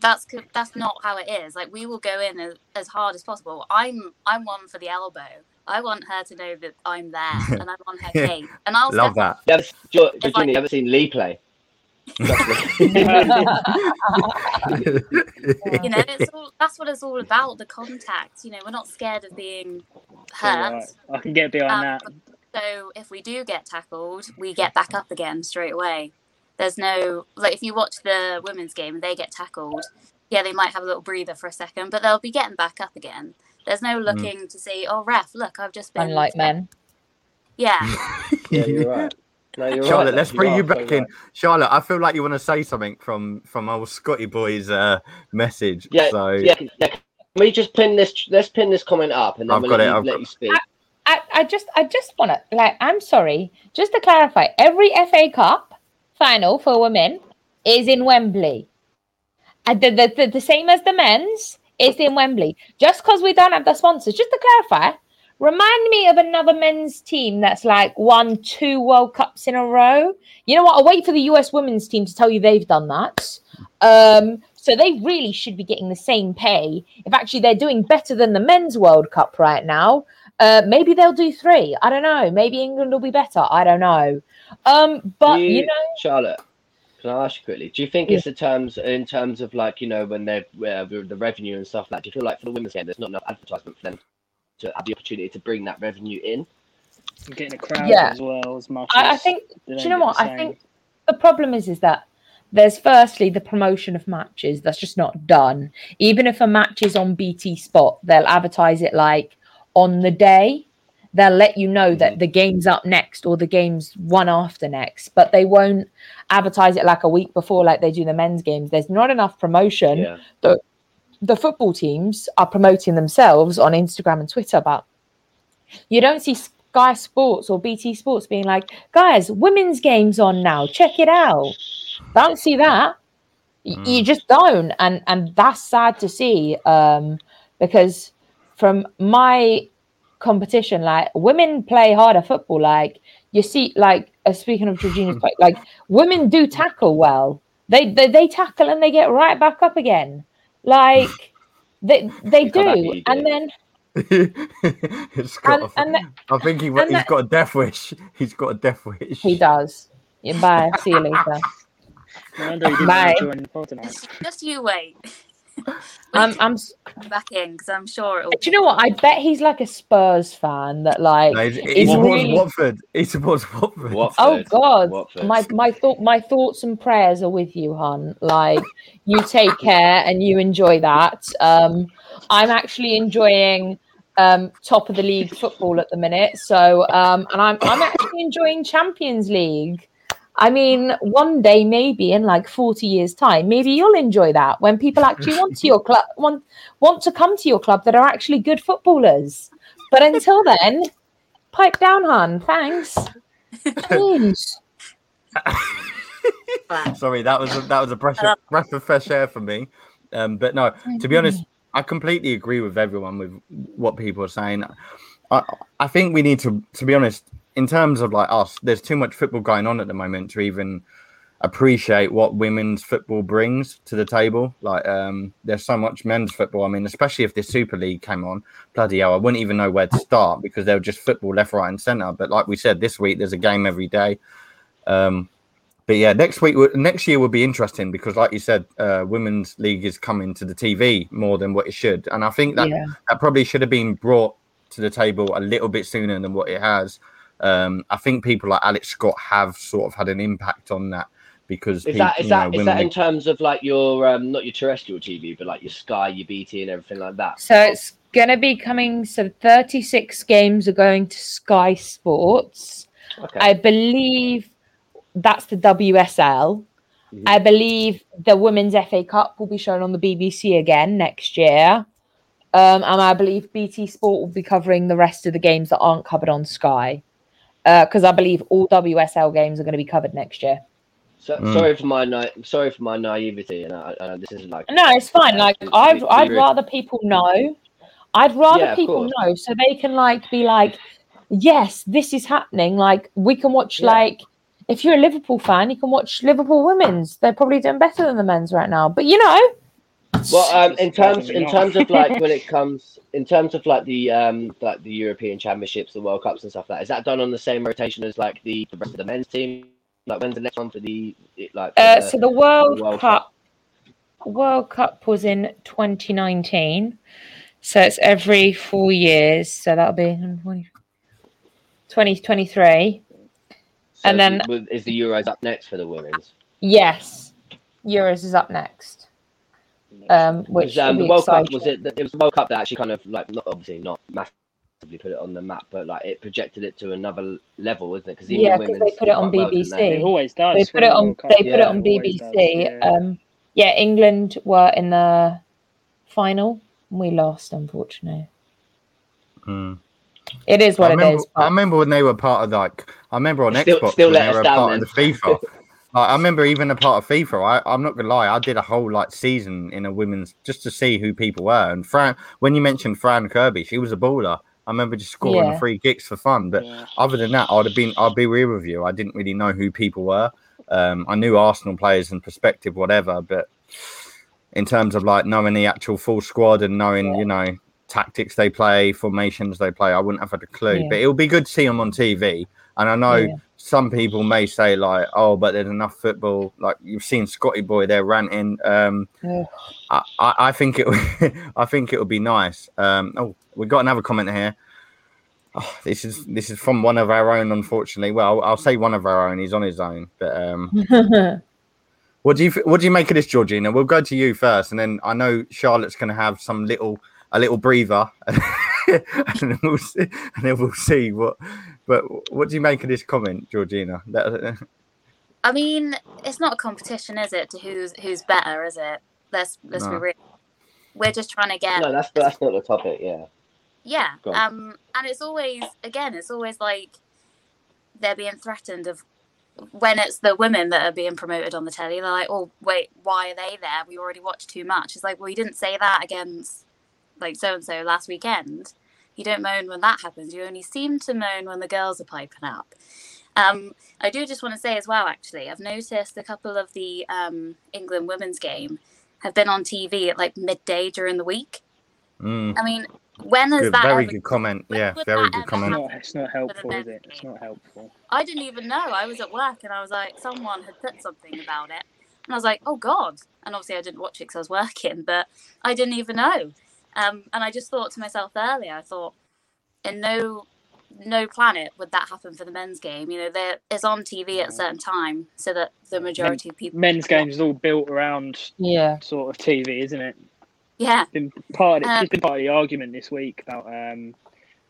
S3: That's that's not how it is. Like we will go in as, as hard as possible. I'm I'm one for the elbow. I want her to know that I'm there and I'm on her case. And I'll
S1: love that.
S5: You ever, George, Virginia, you ever seen Lee play?
S3: you know, it's all, that's what it's all about the contact. You know, we're not scared of being hurt. Right.
S4: I can get behind um,
S3: that. So if we do get tackled, we get back up again straight away. There's no like if you watch the women's game and they get tackled, yeah, they might have a little breather for a second, but they'll be getting back up again. There's no mm. looking mm. to see, oh, ref, look, I've just been.
S2: Unlike men.
S3: Yeah.
S5: yeah, you're right. No, you're
S1: Charlotte,
S5: right.
S1: let's bring you, you back so in. Right. Charlotte, I feel like you want to say something from from old Scotty boy's uh, message.
S5: Yeah,
S1: so
S5: yeah, yeah. Can we just pin this? Let's pin this comment up, and then I've we'll got let, it. You, let got... you speak.
S2: I, I just, I just want to like. I'm sorry, just to clarify, every FA Cup final for women is in Wembley. And the, the, the, the same as the men's is in Wembley. Just because we don't have the sponsors, just to clarify, remind me of another men's team that's like won two World Cups in a row. You know what? I'll wait for the US women's team to tell you they've done that. Um, so they really should be getting the same pay. If actually they're doing better than the men's World Cup right now, uh, maybe they'll do three. I don't know. Maybe England will be better. I don't know. Um, but you, you know,
S5: Charlotte, can I ask you quickly? Do you think yeah. it's the terms in terms of like you know when they're uh, the revenue and stuff like? Do you feel like for the women's game there's not enough advertisement for them to have the opportunity to bring that revenue in.
S4: And getting a crowd
S2: Yeah.
S4: as well as much.
S2: I, I think. Do you know what? I think the problem is is that there's firstly the promotion of matches that's just not done. Even if a match is on BT Sport, they'll advertise it like on the day. They'll let you know that the game's up next or the game's one after next, but they won't advertise it like a week before, like they do the men's games. There's not enough promotion.
S5: Yeah.
S2: the football teams are promoting themselves on Instagram and Twitter, but you don't see Sky Sports or BT Sports being like, guys, women's games on now, check it out. Don't see that. Y- You
S1: Mm.
S2: just don't, and and that's sad to see. Um, because from my competition, like women play harder football. Like you see, like uh, speaking of Georgina's play, like women do tackle well. They, they they tackle and they get right back up again. Like they they
S5: Look how happy
S2: do, and then
S1: it's got
S2: and,
S1: a-
S2: and then
S1: I think he,
S2: and
S1: he's
S2: that-
S1: got a death wish. He's got a death wish.
S2: he does. Yeah, bye. See you later.
S4: No wonder he didn't
S2: Bye.
S4: want to join the pod tonight.
S3: Just, just you wait.
S2: I'm I'm.
S3: back in because I'm sure it'll.
S2: Do you know what? I bet he's like a Spurs fan that like.
S1: No, he's, he
S2: It's
S1: supports
S2: really-
S1: Watford. He supports Watford.
S5: Watford.
S2: Oh God,
S5: Watford.
S2: my my thought my thoughts and prayers are with you, hon. Like you take care and you enjoy that. Um, I'm actually enjoying um top of the league football at the minute. So um, and I'm I'm actually enjoying Champions League. I mean, one day maybe in like 40 years' time, maybe you'll enjoy that when people actually want to your club want want to come to your club that are actually good footballers. But until then, pipe down, hon. Thanks. Jeez.
S1: Sorry, that was a, that was a breath of, breath of fresh air for me. Um, but no, to be honest, I completely agree with everyone with what people are saying. I, I think we need to, to be honest, in terms of like us, there's too much football going on at the moment to even appreciate what women's football brings to the table. Like, um, there's so much men's football. I mean, especially if the Super League came on, bloody hell, I wouldn't even know where to start because they were just football left, right, and centre. But like we said, this week there's a game every day. Um, but yeah, next week, next year will be interesting because, like you said, uh, women's league is coming to the TV more than what it should, and I think that
S2: Yeah.
S1: that probably should have been brought to the table a little bit sooner than what it has. Um, I think people like Alex Scott have sort of had an impact on that because
S5: Is
S1: peop-
S5: that is that
S1: know,
S5: is that
S1: women
S5: in terms of like your um not your terrestrial TV but like your Sky, your BT, and everything like that?
S2: So it's gonna be coming. So 36 games are going to Sky Sports.
S5: Okay.
S2: I believe that's the WSL.
S5: Mhm.
S2: I believe the Women's FA Cup will be shown on the BBC again next year. Um, and I believe BT Sport will be covering the rest of the games that aren't covered on Sky. Because I believe all WSL games are going to be covered next year.
S5: So,
S1: Mm.
S5: Sorry for my na- sorry for my naivety, and I, I, this is like
S2: No, it's fine. Like
S5: To- to
S2: I'd
S5: be- to be
S2: I'd
S5: rude.
S2: rather people know. I'd rather
S5: Yeah,
S2: people know so they can like be like, yes, this is happening. Like we can watch
S5: Yeah.
S2: like if you're a Liverpool fan, you can watch Liverpool women's. They're probably doing better than the men's right now. But you know,
S5: Well, um, in terms in terms of like when it comes in terms of like the um like the European Championships, the World Cups and stuff like that, is that done on the same rotation as like the, the rest of the men's team? Like when's the next one for the like? for
S2: uh,
S5: the-
S2: so the World,
S5: World
S2: Cup, World Cup was in 2019. So it's every four years. So that'll be 20, 2023.
S5: so
S2: and then-
S5: is the Euros up next for the women's?
S2: Yes, Euros is up next. Um, which
S5: um, the
S2: be
S5: World Cup was it? It was the World Cup that actually kind of like not obviously not massively put it on the map, but like it projected it to another level, isn't it? Because
S2: Yeah, 'cause they put it on BBC.
S4: It always does.
S2: They put it on. They put it
S5: Yeah,
S2: on
S4: always
S2: BBC.
S4: does, yeah.
S2: Um, yeah, England were in the final. We lost, unfortunately.
S1: Mm.
S2: It is what
S1: I
S2: it
S1: remember,
S2: is.
S1: I remember when they were part of like I remember on
S5: Still-
S1: Xbox
S5: still
S1: when
S5: let
S1: they
S5: us
S1: were
S5: down
S1: part
S5: then.
S1: of the FIFA. Like, I remember even a part of FIFA. I, I'm not gonna lie, I did a whole like season in a women's just to see who people were. And Fran, when you mentioned Fran Kirby, she was a baller. I remember just scoring
S2: Yeah.
S1: free kicks for fun. But
S4: Yeah.
S1: other than that, I'd have been I'd be real with you. I didn't really know who people were. Um, I knew Arsenal players and perspective, whatever, but in terms of like knowing the actual full squad and knowing, you know, tactics they play, formations they play, I wouldn't have had a clue.
S2: Yeah.
S1: But it'll be good to see them on TV. And I know
S2: Yeah.
S1: Some people may say like, oh, but there's enough football. Like you've seen Scotty Boy there ranting. Um,
S2: Yeah.
S1: I, I, I think it, I think it would be nice. Um, oh, we've got another comment here. Oh, this is this is from one of our own, unfortunately. Well, I'll say one of our own. He's on his own, but um, what do you what do you make of this, Georgina? We'll go to you first, and then I know Charlotte's going to have some little a little breather, and then we'll see, and then we'll see what. But what do you make of this comment, Georgina?
S3: I mean, it's not a competition, is it? To who's who's better, is it? Let's let's be real. We're just trying to get
S5: No, that's that's not the topic. Yeah.
S3: yeah. Um, and it's always again, it's always like they're being threatened of when it's the women that are being promoted on the telly. They're like, oh wait, why are they there? We already watched too much. It's like, well, you didn't say that against like so and so last weekend. You don't moan when that happens. You only seem to moan when the girls are piping up. Um, I do just want to say as well, actually, I've noticed a couple of the um, England women's game have been on TV at like midday during the week.
S1: Mm,
S3: I mean, when is has
S1: good,
S3: that
S1: very
S3: ever
S1: good comment.
S3: when
S1: Yeah, very good comment.
S4: not, it's not helpful, is it? It's not helpful.
S3: I didn't even know. I was at work and I was like, someone had put something about it. And I was like, oh God. And obviously I didn't watch it because I was working, but I didn't even know. Um, and I just thought to myself earlier, I thought, in no no planet would that happen for the men's game. You know, it's on TV at a certain time so that the majority of people
S4: Men's games is all built around
S2: yeah.
S4: sort of TV, isn't it?
S3: Yeah.
S4: been part of,
S3: Um,
S4: it's been part of the argument this week about um,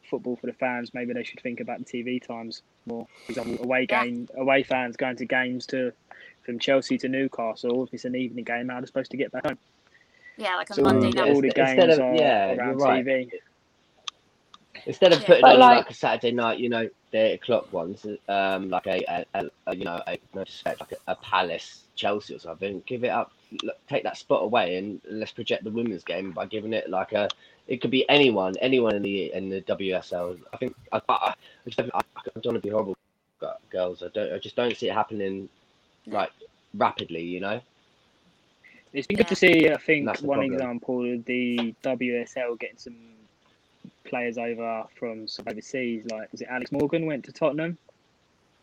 S4: football for the fans. Maybe they should think about the TV times more. For example, away
S3: Yeah.
S4: game, away fans going to games to from Chelsea to Newcastle. If it's an evening game, how are they supposed to get back home?
S3: Yeah, like a
S4: So
S3: Monday night.
S4: all the
S5: Instead of-
S4: are
S5: yeah,
S4: around
S5: you're right.
S4: TV.
S5: Instead of
S3: Yeah.
S5: putting
S2: But
S5: on
S2: like-
S5: like, a Saturday night, you know, the eight o'clock ones, um, like a, a, a, a you know, a, no disrespect, like a, a Palace, Chelsea or something, give it up, look, take that spot away, and let's project the women's game by giving it like a. It could be anyone, anyone in the in the WSL. I think I, I, I, just don't, I, I don't want to be horrible, girls. I don't. I just don't see it happening like rapidly. You know.
S4: It's been good to see. I think one
S5: problem.
S4: example of the WSL getting some players over from overseas. Like was it Alex Morgan went to Tottenham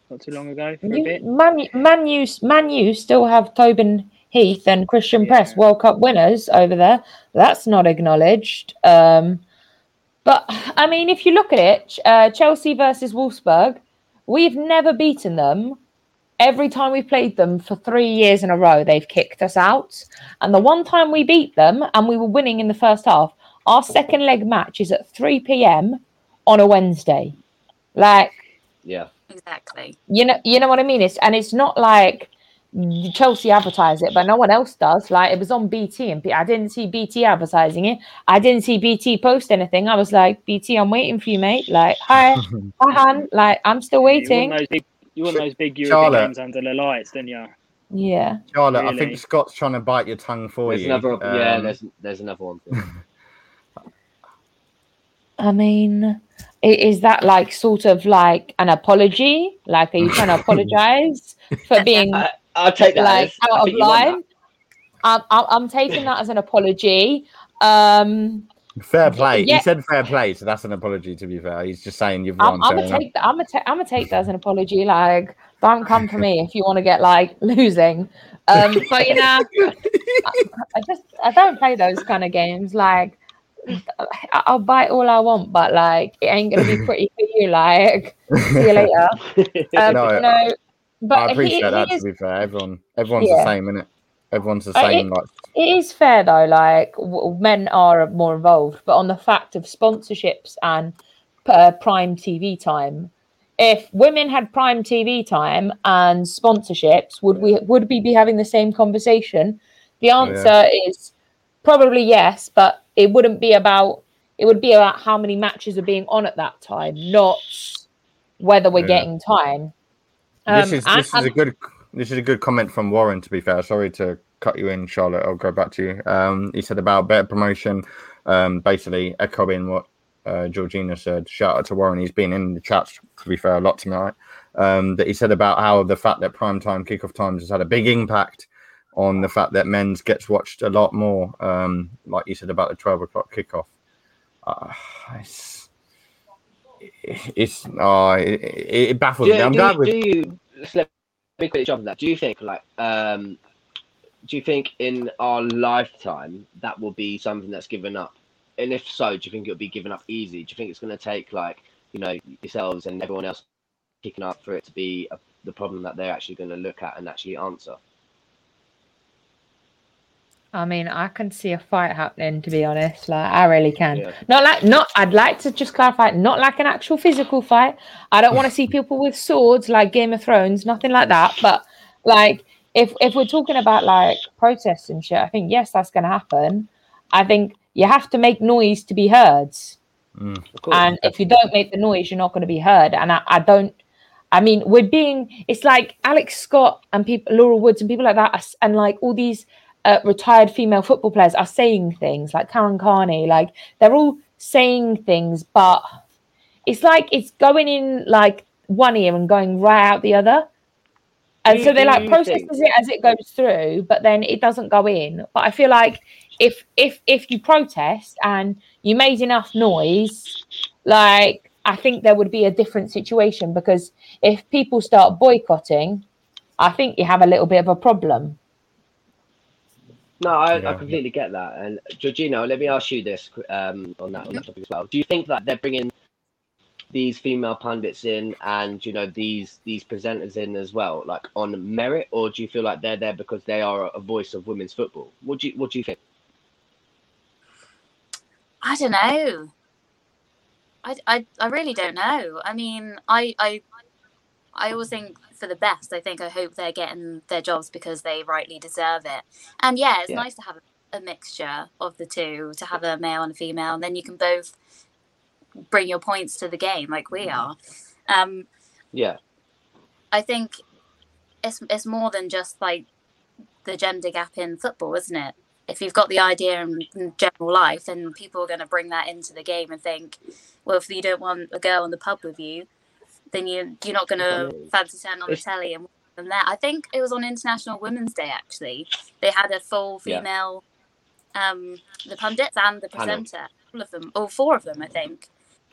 S4: not too long ago for a
S2: You-
S4: bit.
S2: Man, Man, U, Man U still have Tobin Heath and Christen Press, World Cup winners over there. That's not acknowledged. Um, but I mean, if you look at it, uh, Chelsea versus Wolfsburg, we've never beaten them. Every time we've played them for three years in a row, they've kicked us out. And the one time we beat them and we were winning in the first half, our second leg match is at 3 p.m. on a Wednesday. Like,
S5: Yeah.
S3: Exactly.
S2: you know, you know what I mean. It's and it's not like Chelsea advertise it, but no one else does. Like it was on BT, and B- I didn't see BT advertising it. I didn't see BT post anything. I was like, BT, I'm waiting for you, mate. Like, hi, hi, Han. Like, I'm still
S4: You
S2: waiting.
S4: Want those you want those big European
S1: Charlotte.
S4: games under the lights, don't you?
S2: Yeah,
S1: Charlotte, I think Scott's trying to bite your tongue for
S5: There's
S1: you.
S5: another. yeah.
S1: Um,
S5: There's there's another one.
S2: I mean, is that like sort of like an apology? Like, are you trying to apologize for being
S5: I, I'll take that.
S2: like
S5: Alice. I
S2: out of
S5: think you want that.
S2: line? I'm, I'm, I'm taking that as an apology. Um,
S1: Fair play.
S2: Yeah.
S1: He said fair play, so that's an apology. To be fair, he's just saying you've
S2: I'm,
S1: won.
S2: I'm gonna take that. I'm gonna take. I'm gonna take that as an apology. Like, don't come for me if you want to get like losing. Um, but you know, I, I just I don't play those kind of games. Like, I'll bite all I want, but like, it ain't gonna be pretty for you. Like, see you later. Um,
S1: No,
S2: you know, but
S1: I
S2: he-
S1: appreciate
S2: he
S1: that.
S2: is-
S1: To be fair, everyone, everyone's
S2: Yeah.
S1: the same, innit? Everyone's the same. like,
S2: it is fair though like w- men are more involved but on the fact of sponsorships and uh, prime tv time if women had prime tv time and sponsorships would we would we be having the same conversation the
S1: Yeah.
S2: answer is probably yes but it wouldn't be about it would be about how many matches are being on at that time not whether we're
S1: Yeah.
S2: getting time
S1: this
S2: Um,
S1: is
S2: and-
S1: this is a good this is a good comment from Warren. To be fair, sorry to cut you in, Charlotte. I'll go back to you. Um, he said about better promotion, um, basically echoing what uh, Georgina said. Shout out to Warren. He's been in the chat. To be fair, a lot tonight. Um, that he said about how the fact that prime time kickoff times has had a big impact on the fact that men's gets watched a lot more. Um, like you said about the twelve o'clock kickoff. Uh, it's, it's oh, it, it baffles
S5: Do,
S1: me. I'm
S5: do,
S1: glad
S5: you-
S1: with
S5: do you quickly jump on that. Do you think like um do you think in our lifetime that will be something that's given up? And if so, do you think it'll be given up easy? Do you think it's going to take like you know yourselves and everyone else kicking up for it to be a, the problem that they're actually going to look at and actually answer?
S2: I mean, I can see a fight happening. To be honest, like I really can.
S5: Yeah.
S2: Not like not. I'd like to just clarify, not like an actual physical fight. I don't want to see people with swords like Game of Thrones, nothing like that. But like, if if we're talking about like protests and shit, I think yes, that's going to happen. I think you have to make noise to be heard,
S1: Mm.
S5: Of course.
S2: and if you don't make the noise, you're not going to be heard. And I, I don't. I mean, we're being. It's like Alex Scott and people, Laura Woods and people like that, and like all these uh, retired female football players are saying things like Karen Carney, like they're all saying things, but it's like it's going in like one ear and going right out the other. And
S5: Do
S2: so they like processes
S5: think-
S2: it as it goes through, but then it doesn't go in. But I feel like if if if you protest and you made enough noise, like I think there would be a different situation because if people start boycotting, I think you have a little bit of a problem.
S5: No, I,
S1: Yeah.
S5: I completely get that. And Georgina, let me ask you this um, on that on that topic as well. Do you think that they're bringing these female pundits in and you know these these presenters in as well, like on merit, or do you feel like they're there because they are a voice of women's football? What do you What do you think?
S3: I don't know. I, I, I really don't know. I mean, I, I I always think for the best. I think I hope they're getting their jobs because they rightly deserve it. And yeah, it's
S5: Yeah.
S3: nice to have a mixture of the two, to have a male and a female, and then you can both bring your points to the game like we are. Um,
S5: Yeah,
S3: I think it's it's more than just like the gender gap in football, isn't it? If you've got the idea in, in general life, then people are going to bring that into the game and think, well, if you don't want a girl in the pub with you, then you you're not going to fancy turn on the telly and and there. I think it was on International Women's Day actually. They had a full
S5: Yeah.
S3: female, um, the pundits and the presenter, all of them, all four of them, I think.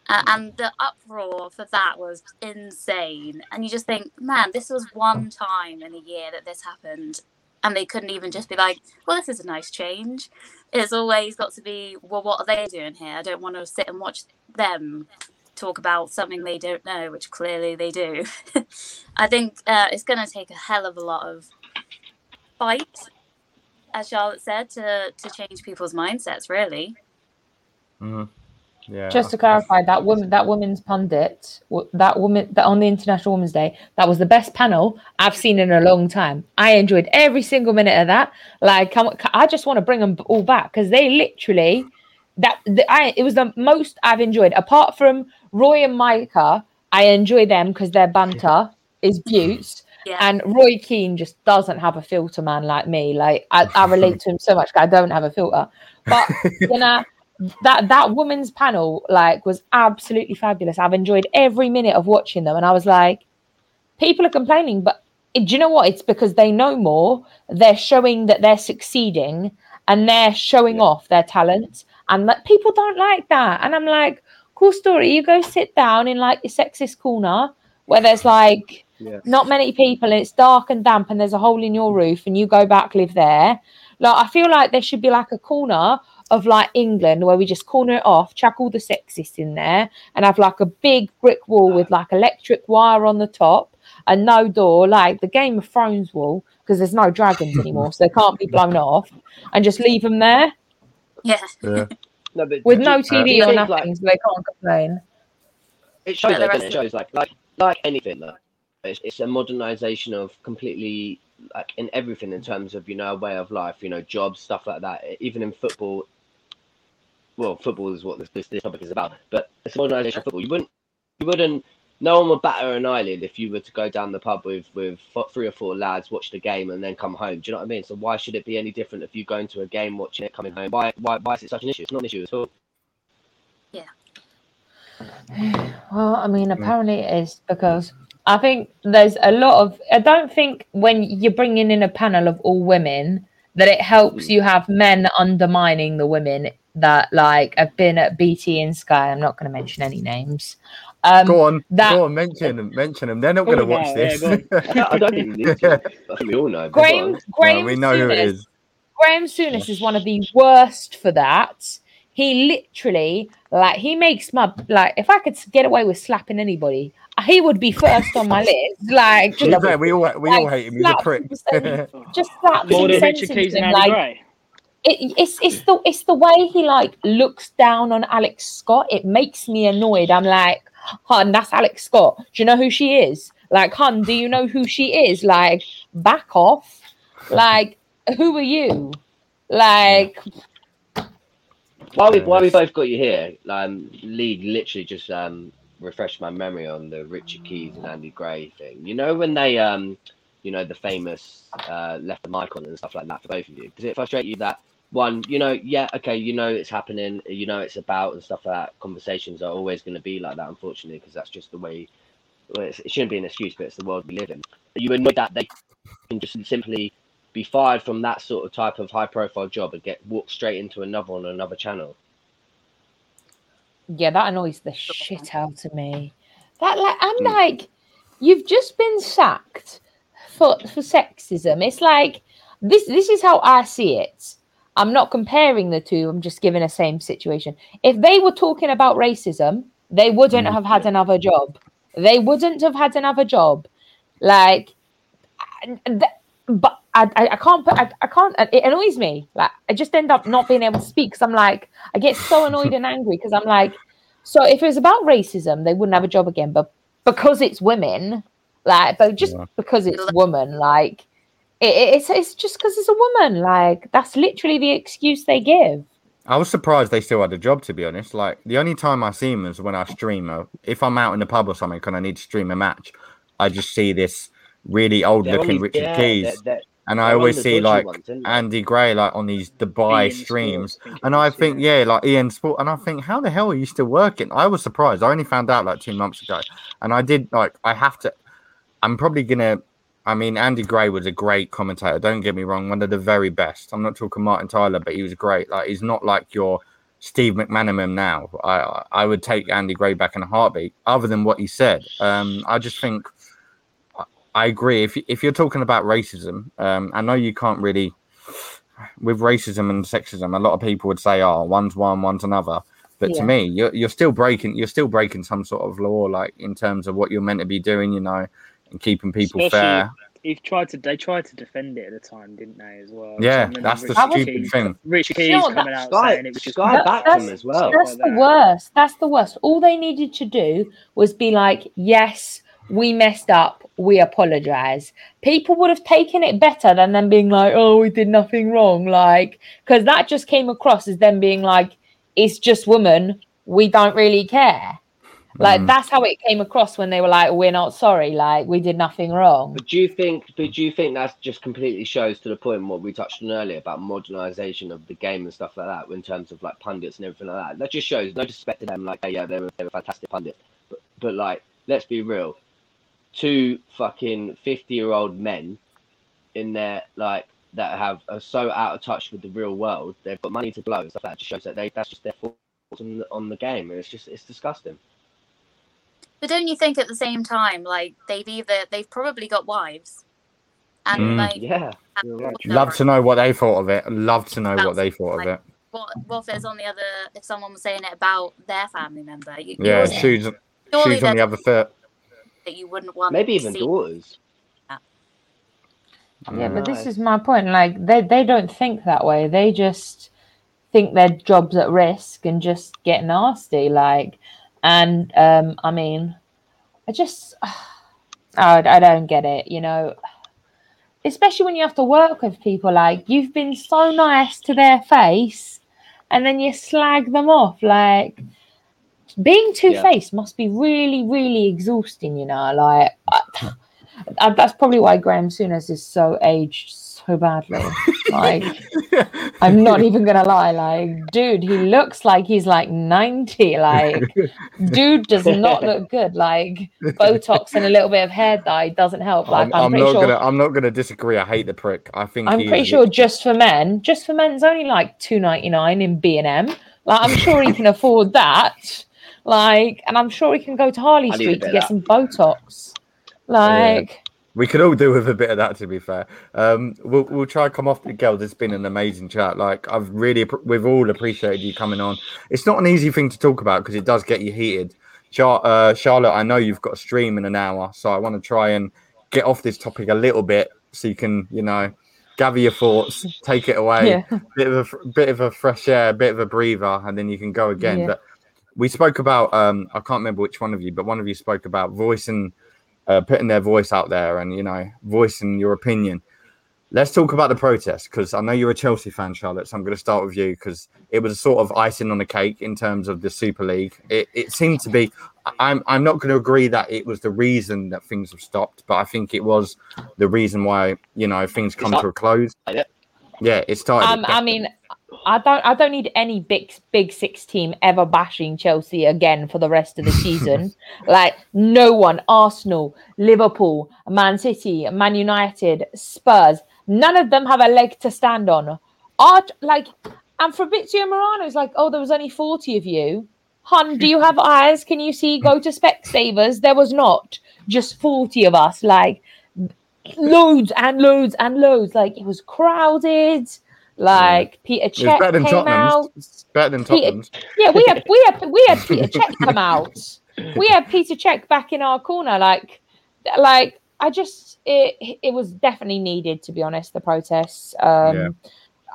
S3: Uh, and the uproar for that was insane. And you just think, man, this was one time in a year that this happened. And they couldn't even just be like, well, this is a nice change. It's always got to be, well, what are they doing here? I don't want to sit and watch them talk about something they don't know, which clearly they do. I think uh, it's going to take a hell of a lot of fight, as Charlotte said, to, to change people's mindsets, really.
S1: Mhm. Yeah.
S2: Just to clarify, that woman, that woman's pundit, that woman, that on the International Women's Day, that was the best panel I've seen in a long time. I enjoyed every single minute of that. Like, come, I just want to bring them all back because they literally, that the, I, it was the most I've enjoyed. Apart from Roy and Micah, I enjoy them because their banter is buttes.
S3: Yeah.
S2: And Roy Keane just doesn't have a filter, man, like me. Like I, I relate to him so much. 'cause I don't have a filter, but you know that that women's panel like was absolutely fabulous. I've enjoyed every minute of watching them, and I was like, people are complaining, but do you know what? It's because they know more. They're showing that they're succeeding, and they're showing
S5: Yeah.
S2: off their talent, and that people don't like that. And I'm like, cool story. You go sit down in like your sexist corner where there's like
S5: Yeah.
S2: not many people and it's dark and damp and there's a hole in your roof and you go back live there like i feel like there should be like a corner of like england where we just corner it off chuck all the sexists in there and have like a big brick wall with like electric wire on the top and no door like the game of thrones wall because there's no dragons anymore so they can't be blown off and just leave them there
S3: Yeah.
S1: Yeah.
S5: No, but
S2: with no tv
S5: do
S2: or nothing
S5: like,
S2: so they can't complain
S5: it shows,
S3: But the
S5: though, doesn't
S3: rest
S5: it? It shows like like like anything though. It's, it's a modernization of completely like in everything in terms of you know a way of life, you know, jobs, stuff like that. Even in football, well, football is what this this, this topic is about. But it's a modernization of football. You wouldn't you wouldn't. No one would batter an eyelid if you were to go down the pub with with three or four lads, watch the game, and then come home. Do you know what I mean? So why should it be any different if you go into a game, watching it, coming home? Why why why is it such an issue? It's not an issue at all. Yeah.
S2: Well, I mean, mm. apparently it is because I think there's a lot of. I don't think when you're bringing in a panel of all women that it helps hmm. you have men undermining the women that like have been at BT and Sky. I'm not going to mention any names. Um,
S1: go on,
S2: that-
S1: go on, mention them, mention them. They're not going to watch
S4: now, yeah,
S1: this.
S4: go.
S5: I don't, I don't think you need to. I think we all know. but
S2: Graham. Graham
S1: Well, we know who it is.
S2: Graham Souness is one of the worst for that. He literally, like, he makes my like. If I could get away with slapping anybody, he would be first on my list. Like, just,
S1: fair, we all we all hate him. He's a prick.
S2: people, just slaps
S4: More than Richard
S2: sentences
S4: Keys and
S2: him, like,
S4: Gray.
S2: it, it's it's the it's the way he like looks down on Alex Scott. It makes me annoyed. I'm like, hun, that's Alex Scott. Do you know who she is? Like, hun, do you know who she is? Like, back off. Like, who are you? Like,
S5: While we while we both got you here, um, Lee literally just um refreshed my memory on the Richard Keys and Andy Gray thing. You know when they um, you know the famous uh left the mic on and stuff like that for both of you. Does it frustrate you that one, you know, yeah, okay, you know it's happening, you know it's about and stuff like that. Conversations are always going to be like that, unfortunately, because that's just the way. Well, it's, it shouldn't be an excuse, but it's the world we live in. You annoyed that they can just simply be fired from that sort of type of high profile job and get walked straight into another on another channel?
S2: yeah, that annoys the shit out of me. That like, I'm hmm. like, you've just been sacked for for sexism. It's like this. This is how I see it. I'm not comparing the two. I'm just giving a same situation. If they were talking about racism, they wouldn't
S1: Mm.
S2: have had another job. They wouldn't have had another job. Like, th- but I, I, I can't put. I, I can't. It annoys me. Like, I just end up not being able to speak because I'm like, I get so annoyed and angry because I'm like, so if it was about racism, they wouldn't have a job again. But because it's women, like, but just
S1: Yeah.
S2: because it's woman, like, it, it- it's it's just because it's a woman. Like, that's literally the excuse they give.
S1: I was surprised they still had a job, to be honest. Like the only time I see them is when I stream. If I'm out in the pub or something and I need to stream a match, I just see this really old-looking
S5: only-
S1: Richard
S5: yeah,
S1: Keys,
S5: they're- they're-
S1: and I always see like
S5: ones.
S1: Andy Gray like on these Dubai
S4: Ian
S1: streams,
S4: Sports, I think it
S1: and I
S4: was,
S1: think yeah, like Ian Sport, and I think how the hell are you still working? I was surprised. I only found out like two months ago, and I did like I have to. I'm probably gonna. I mean, Andy Gray was a great commentator. Don't get me wrong, one of the very best. I'm not talking Martin Tyler, but he was great. Like he's not like your Steve McManaman now. I I would take Andy Gray back in a heartbeat. Other than what he said, um, I just think I- agree. If if you're talking about racism, um, I know you can't really with racism and sexism. A lot of people would say, "Oh, one's one, one's another." But
S2: Yeah.
S1: to me, you're you're still breaking you're still breaking some sort of law, like in terms of what you're meant to be doing, you know, and keeping people
S4: Especially-
S1: fair.
S4: He tried to. They tried to defend it at the time, didn't they? As well.
S1: Yeah,
S4: Some of them
S1: that's the
S4: Richard
S1: stupid
S4: Keys-
S1: thing.
S4: Richard Keys
S2: You know what,
S4: coming out
S5: Sky,
S4: saying it was just.
S5: Sky
S2: That-
S5: backed
S2: that's-
S5: him as well.
S2: That's
S4: like
S2: the
S4: that.
S2: worst. That's the worst. All they needed to do was be like, yes, we messed up. We apologize. People would have taken it better than them being like, oh, we did nothing wrong. Like, because that just came across as them being like, it's just women. We don't really care. Like,
S1: Mm.
S2: that's how it came across when they were like, we're not sorry. Like, we did nothing wrong.
S5: But do you think? But do you think that just completely shows to the point what we touched on earlier about modernization of the game and stuff like that, in terms of like pundits and everything like that? That just shows no disrespect to them. Like, yeah, yeah, they were they were fantastic pundits, but but like, let's be real. Two fucking fifty-year-old men in there, like that have are so out of touch with the real world. They've got money to blow and stuff like that. Just shows that they that's just their thoughts on the, on the game, and it's just it's disgusting.
S3: But don't you think at the same time, like they've either they've probably got wives, and
S1: Mm.
S3: like
S5: Yeah.
S3: and
S5: right.
S1: Love to know what they thought of it. Love to know what they thought of it.
S3: what what if there's on the other if someone was saying it about their family member you,
S1: Yeah,
S3: yours-
S1: shoes
S3: surely
S1: on the other foot.
S3: that you wouldn't want
S5: Maybe even
S3: see.
S5: daughters.
S2: Yeah, but this is my point. Like they, they don't think that way. They just think their job's at risk and just get nasty. Like, and um, I mean, I just, I, I don't get it. You know, especially when you have to work with people. Like you've been so nice to their face, and then you slag them off. Like being two faced must be really, really exhausting. You know, like. I, uh, that's probably why Graham Souness is so aged so badly. Like, I'm not even gonna lie. Like, dude, he looks like he's like 90. Like, dude does not look good. Like, Botox and a little bit of hair dye doesn't help. Like,
S1: I'm,
S2: I'm,
S1: I'm
S2: pretty
S1: not
S2: sure.
S1: gonna. I'm not gonna disagree. I hate the prick. I think
S2: I'm pretty sure just for men, just for men's only like 2.99 in B and M. Like, I'm sure he can afford that. Like, and I'm sure he can go to Harley
S5: I need a
S2: Street to get
S5: that.
S2: some Botox. Like,
S1: We could all do with a bit of that, to be fair. Um, we'll we'll try and come off the girls. It's been an amazing chat. Like I've really, we've all appreciated you coming on. It's not an easy thing to talk about because it does get you heated. Char- uh, Charlotte, I know you've got a stream in an hour, so I want to try and get off this topic a little bit so you can, you know, gather your thoughts, take it away,
S2: yeah,
S1: bit of a bit of a fresh air, bit of a breather, and then you can go again.
S2: Yeah.
S1: But we spoke about um, I can't remember which one of you, but one of you spoke about voicing, uh, putting their voice out there, and you know, voicing your opinion. Let's talk about the protest because I know you're a Chelsea fan, Charlotte. So I'm going to start with you because it was sort of icing on the cake in terms of the Super League. It, it seemed to be. I'm I'm not going to agree that it was the reason that things have stopped, but I think it was the reason why you know things come to a close.
S5: Yeah.
S1: Yeah, it started.
S2: um, I mean, I don't, I don't need any big, big six team ever bashing Chelsea again for the rest of the season. like no one, Arsenal, Liverpool, Man City, Man United, Spurs, none of them have a leg to stand on. Art, like, and Fabrizio Romano is like, oh, there was only forty of you. Hun, do you have eyes? Can you see? Go to Specsavers. There was not just 40 of us. Like, loads and loads and loads. Like, it was crowded. Like, Peter Cech
S1: better than
S2: came out.
S1: Tottenham's. Better than
S2: Peter-
S1: Tottenham's.
S2: Yeah, we had we had we had Peter Cech come out. We had Peter Cech back in our corner. Like, like I just it it was definitely needed to be honest. The protests, um,
S1: Yeah.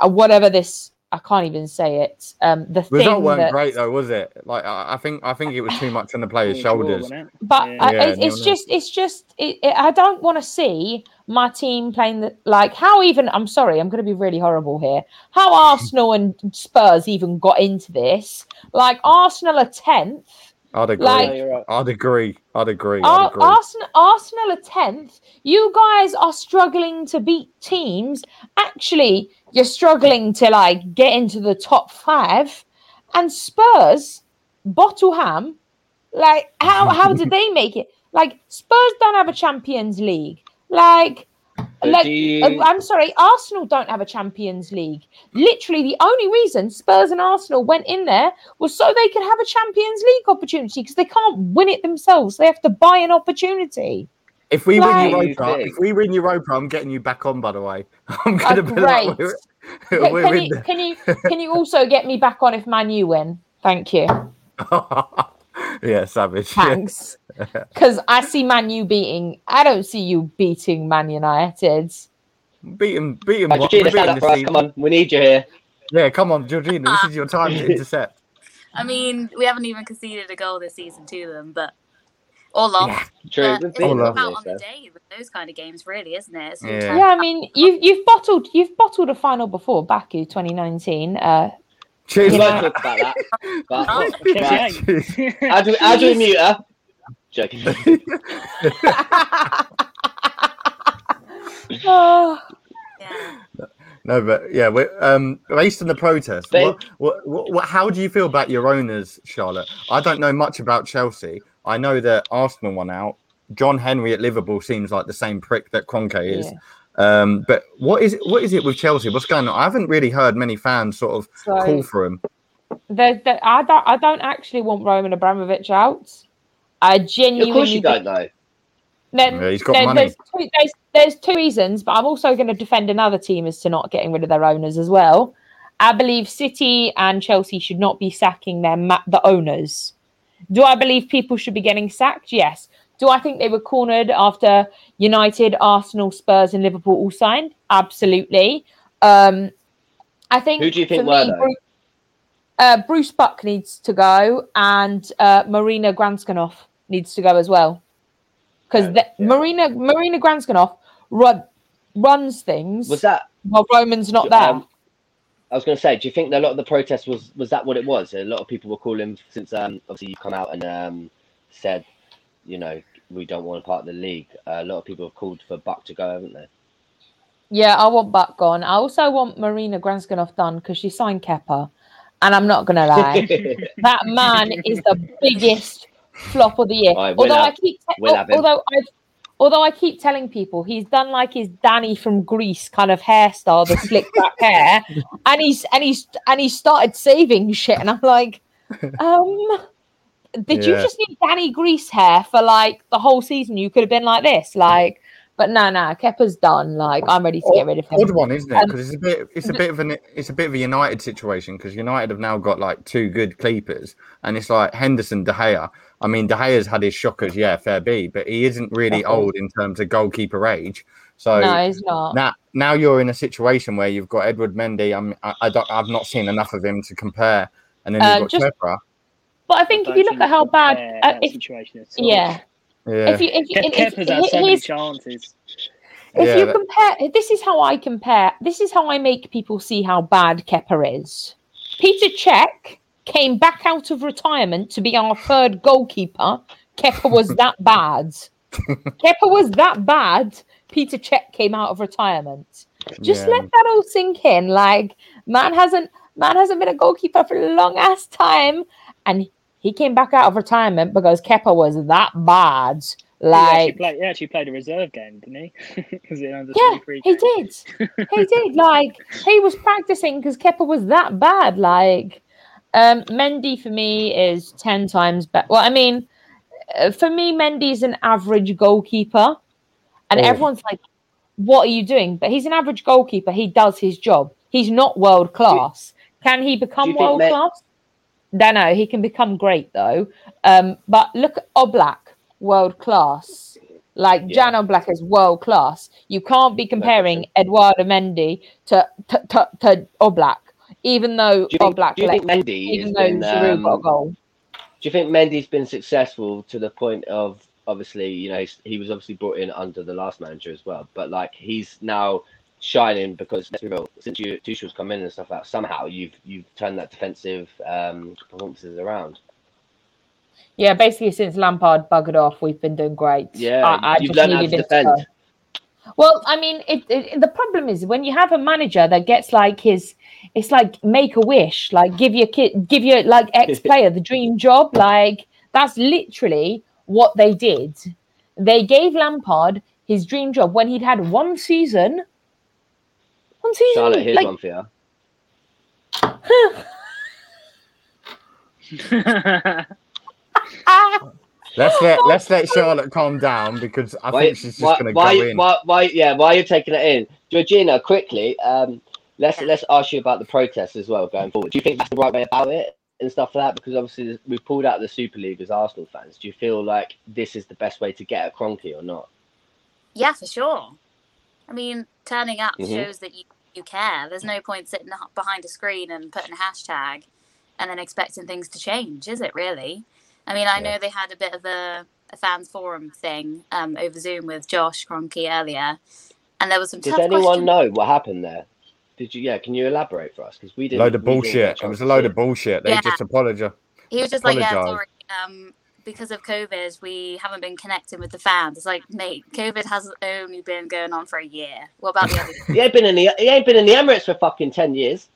S2: uh, whatever this, I can't even say it. Um, the
S1: Result
S2: thing
S1: weren't
S2: that,
S1: great though, was it? Like I I think I think it was too much on the players' shoulders.
S2: but
S4: Yeah.
S2: I,
S1: Yeah,
S2: it, it's
S1: nil-nil.
S2: just it's just it, it, I don't want to see my team playing the like how even I'm sorry I'm going to be really horrible here. How Arsenal and Spurs even got into this? Like Arsenal are tenth.
S1: I'd agree.
S2: Like-
S4: Yeah, right.
S1: I'd agree. I'd agree. I'd agree.
S2: Arsenal, Arsenal are tenth. You guys are struggling to beat teams. Actually, you're struggling to like get into the top five. And Spurs, Bottleham, like how how did they make it? Like Spurs don't have a Champions League. Like
S5: So
S2: like
S5: you-
S2: uh, I'm sorry, Arsenal don't have a Champions League. Literally, the only reason Spurs and Arsenal went in there was so they could have a Champions League opportunity because they can't win it themselves. They have to buy an opportunity.
S1: If we
S2: Like-
S1: win Europa, if we win Europa, I'm getting you back on. By the way, I'm gonna put it up.
S2: great.
S1: We're,
S2: Can,
S1: we're
S2: can you can you can you also get me back on if Man U win? Thank you.
S1: the- yeah, savage.
S2: Thanks. Because I see Man U beating. I don't see you beating Man United.
S1: Beat him, beat him.
S5: Right, Georgina,
S1: beat
S5: stand up for us. Come on, we need you here.
S1: Yeah, come on, Georgina. This is your time to intercept.
S3: I mean, we haven't even conceded a goal this season to them, but or lost.
S5: True.
S3: But
S5: we've
S3: it's
S5: been
S1: All
S3: all
S1: of
S5: there,
S3: about on the day with those kind of games, really, isn't it?
S1: Yeah.
S2: Yeah, I mean you've you've bottled you've bottled a final before Baku 2019. Uh,
S1: Cheers.
S5: We
S2: Yeah.
S5: won't talk about that. But, but how do we, how do we mute her? Joking.
S2: oh,
S3: yeah.
S1: No, but yeah, we're um based on the protest.
S5: They-
S1: What, what, what, what, how do you feel about your owners, Charlotte? I don't know much about Chelsea. I know that Arsenal won out. John Henry at Liverpool seems like the same prick that Kroenke is.
S2: yeah.
S1: Um, but what is it? What is it with Chelsea? What's going on? I haven't really heard many fans sort of
S2: So
S1: call for him.
S2: there, there, I don't I don't actually want Roman Abramovich out. I genuinely
S5: of course you don't know.
S2: Then,
S1: Yeah, he's got
S2: then
S1: money.
S2: There's two, there's, there's two reasons, but I'm also going to defend another team as to not getting rid of their owners as well. I believe City and Chelsea should not be sacking their ma- the owners. Do I believe people should be getting sacked? Yes. Do I think they were cornered after United, Arsenal, Spurs, and Liverpool all signed? Absolutely. Um, I think.
S5: Who do you think were,
S2: me. Bruce, uh, Bruce Buck needs to go, and uh, Marina Granskanoff needs to go as well because
S5: Yeah, yeah.
S2: Marina Marina Granskanoff run, runs things
S5: Was that?
S2: while Roman's not there.
S5: Um, I was going to say, do you think that a lot of the protest was was that what it was? A lot of people were calling since um, obviously you've come out and um, said, you know, we don't want to part of the league. Uh, a lot of people have called for Buck to go, haven't they?
S2: Yeah, I want Buck gone. I also want Marina Granskanoff done because she signed Kepa, and I'm not gonna lie, that man is the biggest flop of the year.
S5: Right, we'll
S2: although I keep, te-
S5: we'll
S2: although I, although I keep telling people he's done like his Danny from Grease kind of hairstyle, the slick back hair, and he's and he's and he started saving shit, and I'm like, um, did you just need Danny Grease hair for like the whole season? You could have been like this, like. But no, no, Kepa's done. Like I'm ready to get rid of him.
S1: Odd one, isn't it?
S2: Um,
S1: Because it's a bit, it's a bit of an, it's a bit of a United situation because United have now got like two good keepers, and it's like Henderson, De Gea. I mean, De Gea's had his shockers, yeah, fair be, but he isn't really old in terms of goalkeeper age. So
S2: no, he's not.
S1: now, now you're in a situation where you've got Edward Mendy. I'm, I, I don't, I've not seen enough of him to compare, and then
S2: Uh,
S1: you've got
S2: just-
S1: Kepa.
S2: But I think if you look at how bad, uh, if,
S4: situation at all.
S2: yeah,
S1: Yeah,
S2: if you if you
S4: Ke-
S2: if, if,
S4: Kepa's had so many chances.
S2: if
S1: Yeah,
S2: you
S1: that-
S2: compare, this is how I compare. This is how I make people see how bad Kepa is. Peter Cech came back out of retirement to be our third goalkeeper. Kepa was that bad. Kepa was that bad. Peter Cech came out of retirement. Just
S1: yeah.
S2: let that all sink in. Like man hasn't man hasn't been a goalkeeper for a long ass time, and he came back out of retirement because Kepa was that bad.
S4: he, actually
S2: Like
S4: played, he actually played a reserve game, didn't he?
S2: Yeah, he did. He did. Like he was practicing because Kepa was that bad. Like um Mendy for me is ten times better. Well, I mean, uh, for me, Mendy's an average goalkeeper, and
S1: Oh.
S2: everyone's like, "What are you doing?" But he's an average goalkeeper. He does his job. He's not world class. Can he become world
S5: Men-
S2: class? Know. He can become great though. Um, but look at Oblak, world class. Like
S5: Yeah.
S2: Jan Oblak is world class. You can't be comparing Eduardo Mendy to to, to, to Oblak, even though
S5: Do think,
S2: Oblak
S5: do you think Mendy
S2: even though
S5: been,
S2: Giroud got a
S5: um,
S2: goal.
S5: Do you think Mendy's been successful to the point of obviously, you know, he's, he was obviously brought in under the last manager as well, but like he's now shining because let's be real, since you Tuchel's come in and stuff like that, somehow you've you've turned that defensive um, performances around.
S2: Yeah, basically since Lampard buggered off, we've been doing great.
S5: Yeah,
S2: I, I
S5: you've
S2: just
S5: learned how to defend.
S2: go. Well, I mean, it, it, the problem is when you have a manager that gets like his, it's like make a wish, like give your kid, give your like ex player the dream job. Like that's literally what they did. They gave Lampard his dream job when he'd had one season. One season,
S5: Charlotte, here's
S2: like,
S5: one for you.
S1: Let's let let's let Charlotte calm down because I
S5: Why,
S1: think she's just
S5: why,
S1: going to
S5: why,
S1: go in.
S5: why, why, yeah, why are you taking it in? Georgina, quickly, um, let's let's ask you about the protests as well going forward. Do you think that's the right way about it and stuff like that? Because obviously we've pulled out the Super League as Arsenal fans. Do you feel like this is the best way to get at Kroenke or not?
S3: Yeah, for sure. I mean, turning up
S5: Mhm.
S3: shows that you, you care. There's no point sitting behind a screen and putting a hashtag and then expecting things to change, is it really? I mean, I
S5: Yeah.
S3: know they had a bit of a, a fans forum thing um, over Zoom with Josh Kroenke earlier, and there was some
S5: Did
S3: tough
S5: anyone
S3: questions.
S5: know what happened there? Did you? Yeah, can you elaborate for us? Because we didn't.
S1: load of bullshit. It was a load of bullshit. They
S3: Yeah.
S1: just apologize.
S3: He was just like, yeah, sorry. Um, because of COVID, we haven't been connecting with the fans. It's like, mate, COVID has only been going on for a year. What about the other?
S5: He ain't been in the. He ain't been in the Emirates for fucking ten years.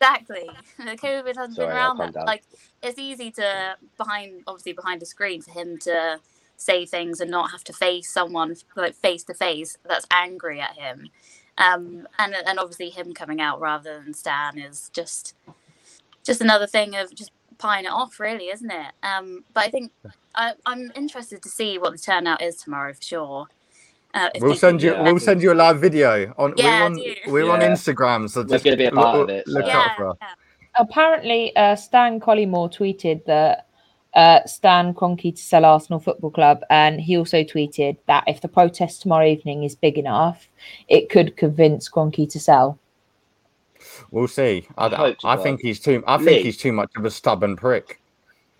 S3: Exactly. COVID hasn't
S5: Sorry,
S3: been around that.
S5: down.
S3: Like it's easy to behind obviously behind a screen for him to say things and not have to face someone like face to face that's angry at him. Um and and obviously him coming out rather than Stan is just just another thing of just pieing it off really, isn't it? Um but I think I, I'm interested to see what the turnout is tomorrow for sure. Uh,
S1: We'll send you. We'll send you a live video on.
S3: Yeah,
S1: we're on. We're on Instagram, so
S5: We're
S1: just
S5: gonna be a part
S1: look,
S5: of it,
S1: look
S5: so-
S1: out for us.
S3: yeah.
S2: apparently uh, Stan Collymore tweeted that uh, Stan Kroenke to sell Arsenal Football Club, and he also tweeted that if the protest tomorrow evening is big enough, it could convince Kroenke to sell.
S1: We'll see. I,
S5: I hope
S1: I think he's too. I
S5: Lee.
S1: think he's too much of a stubborn prick.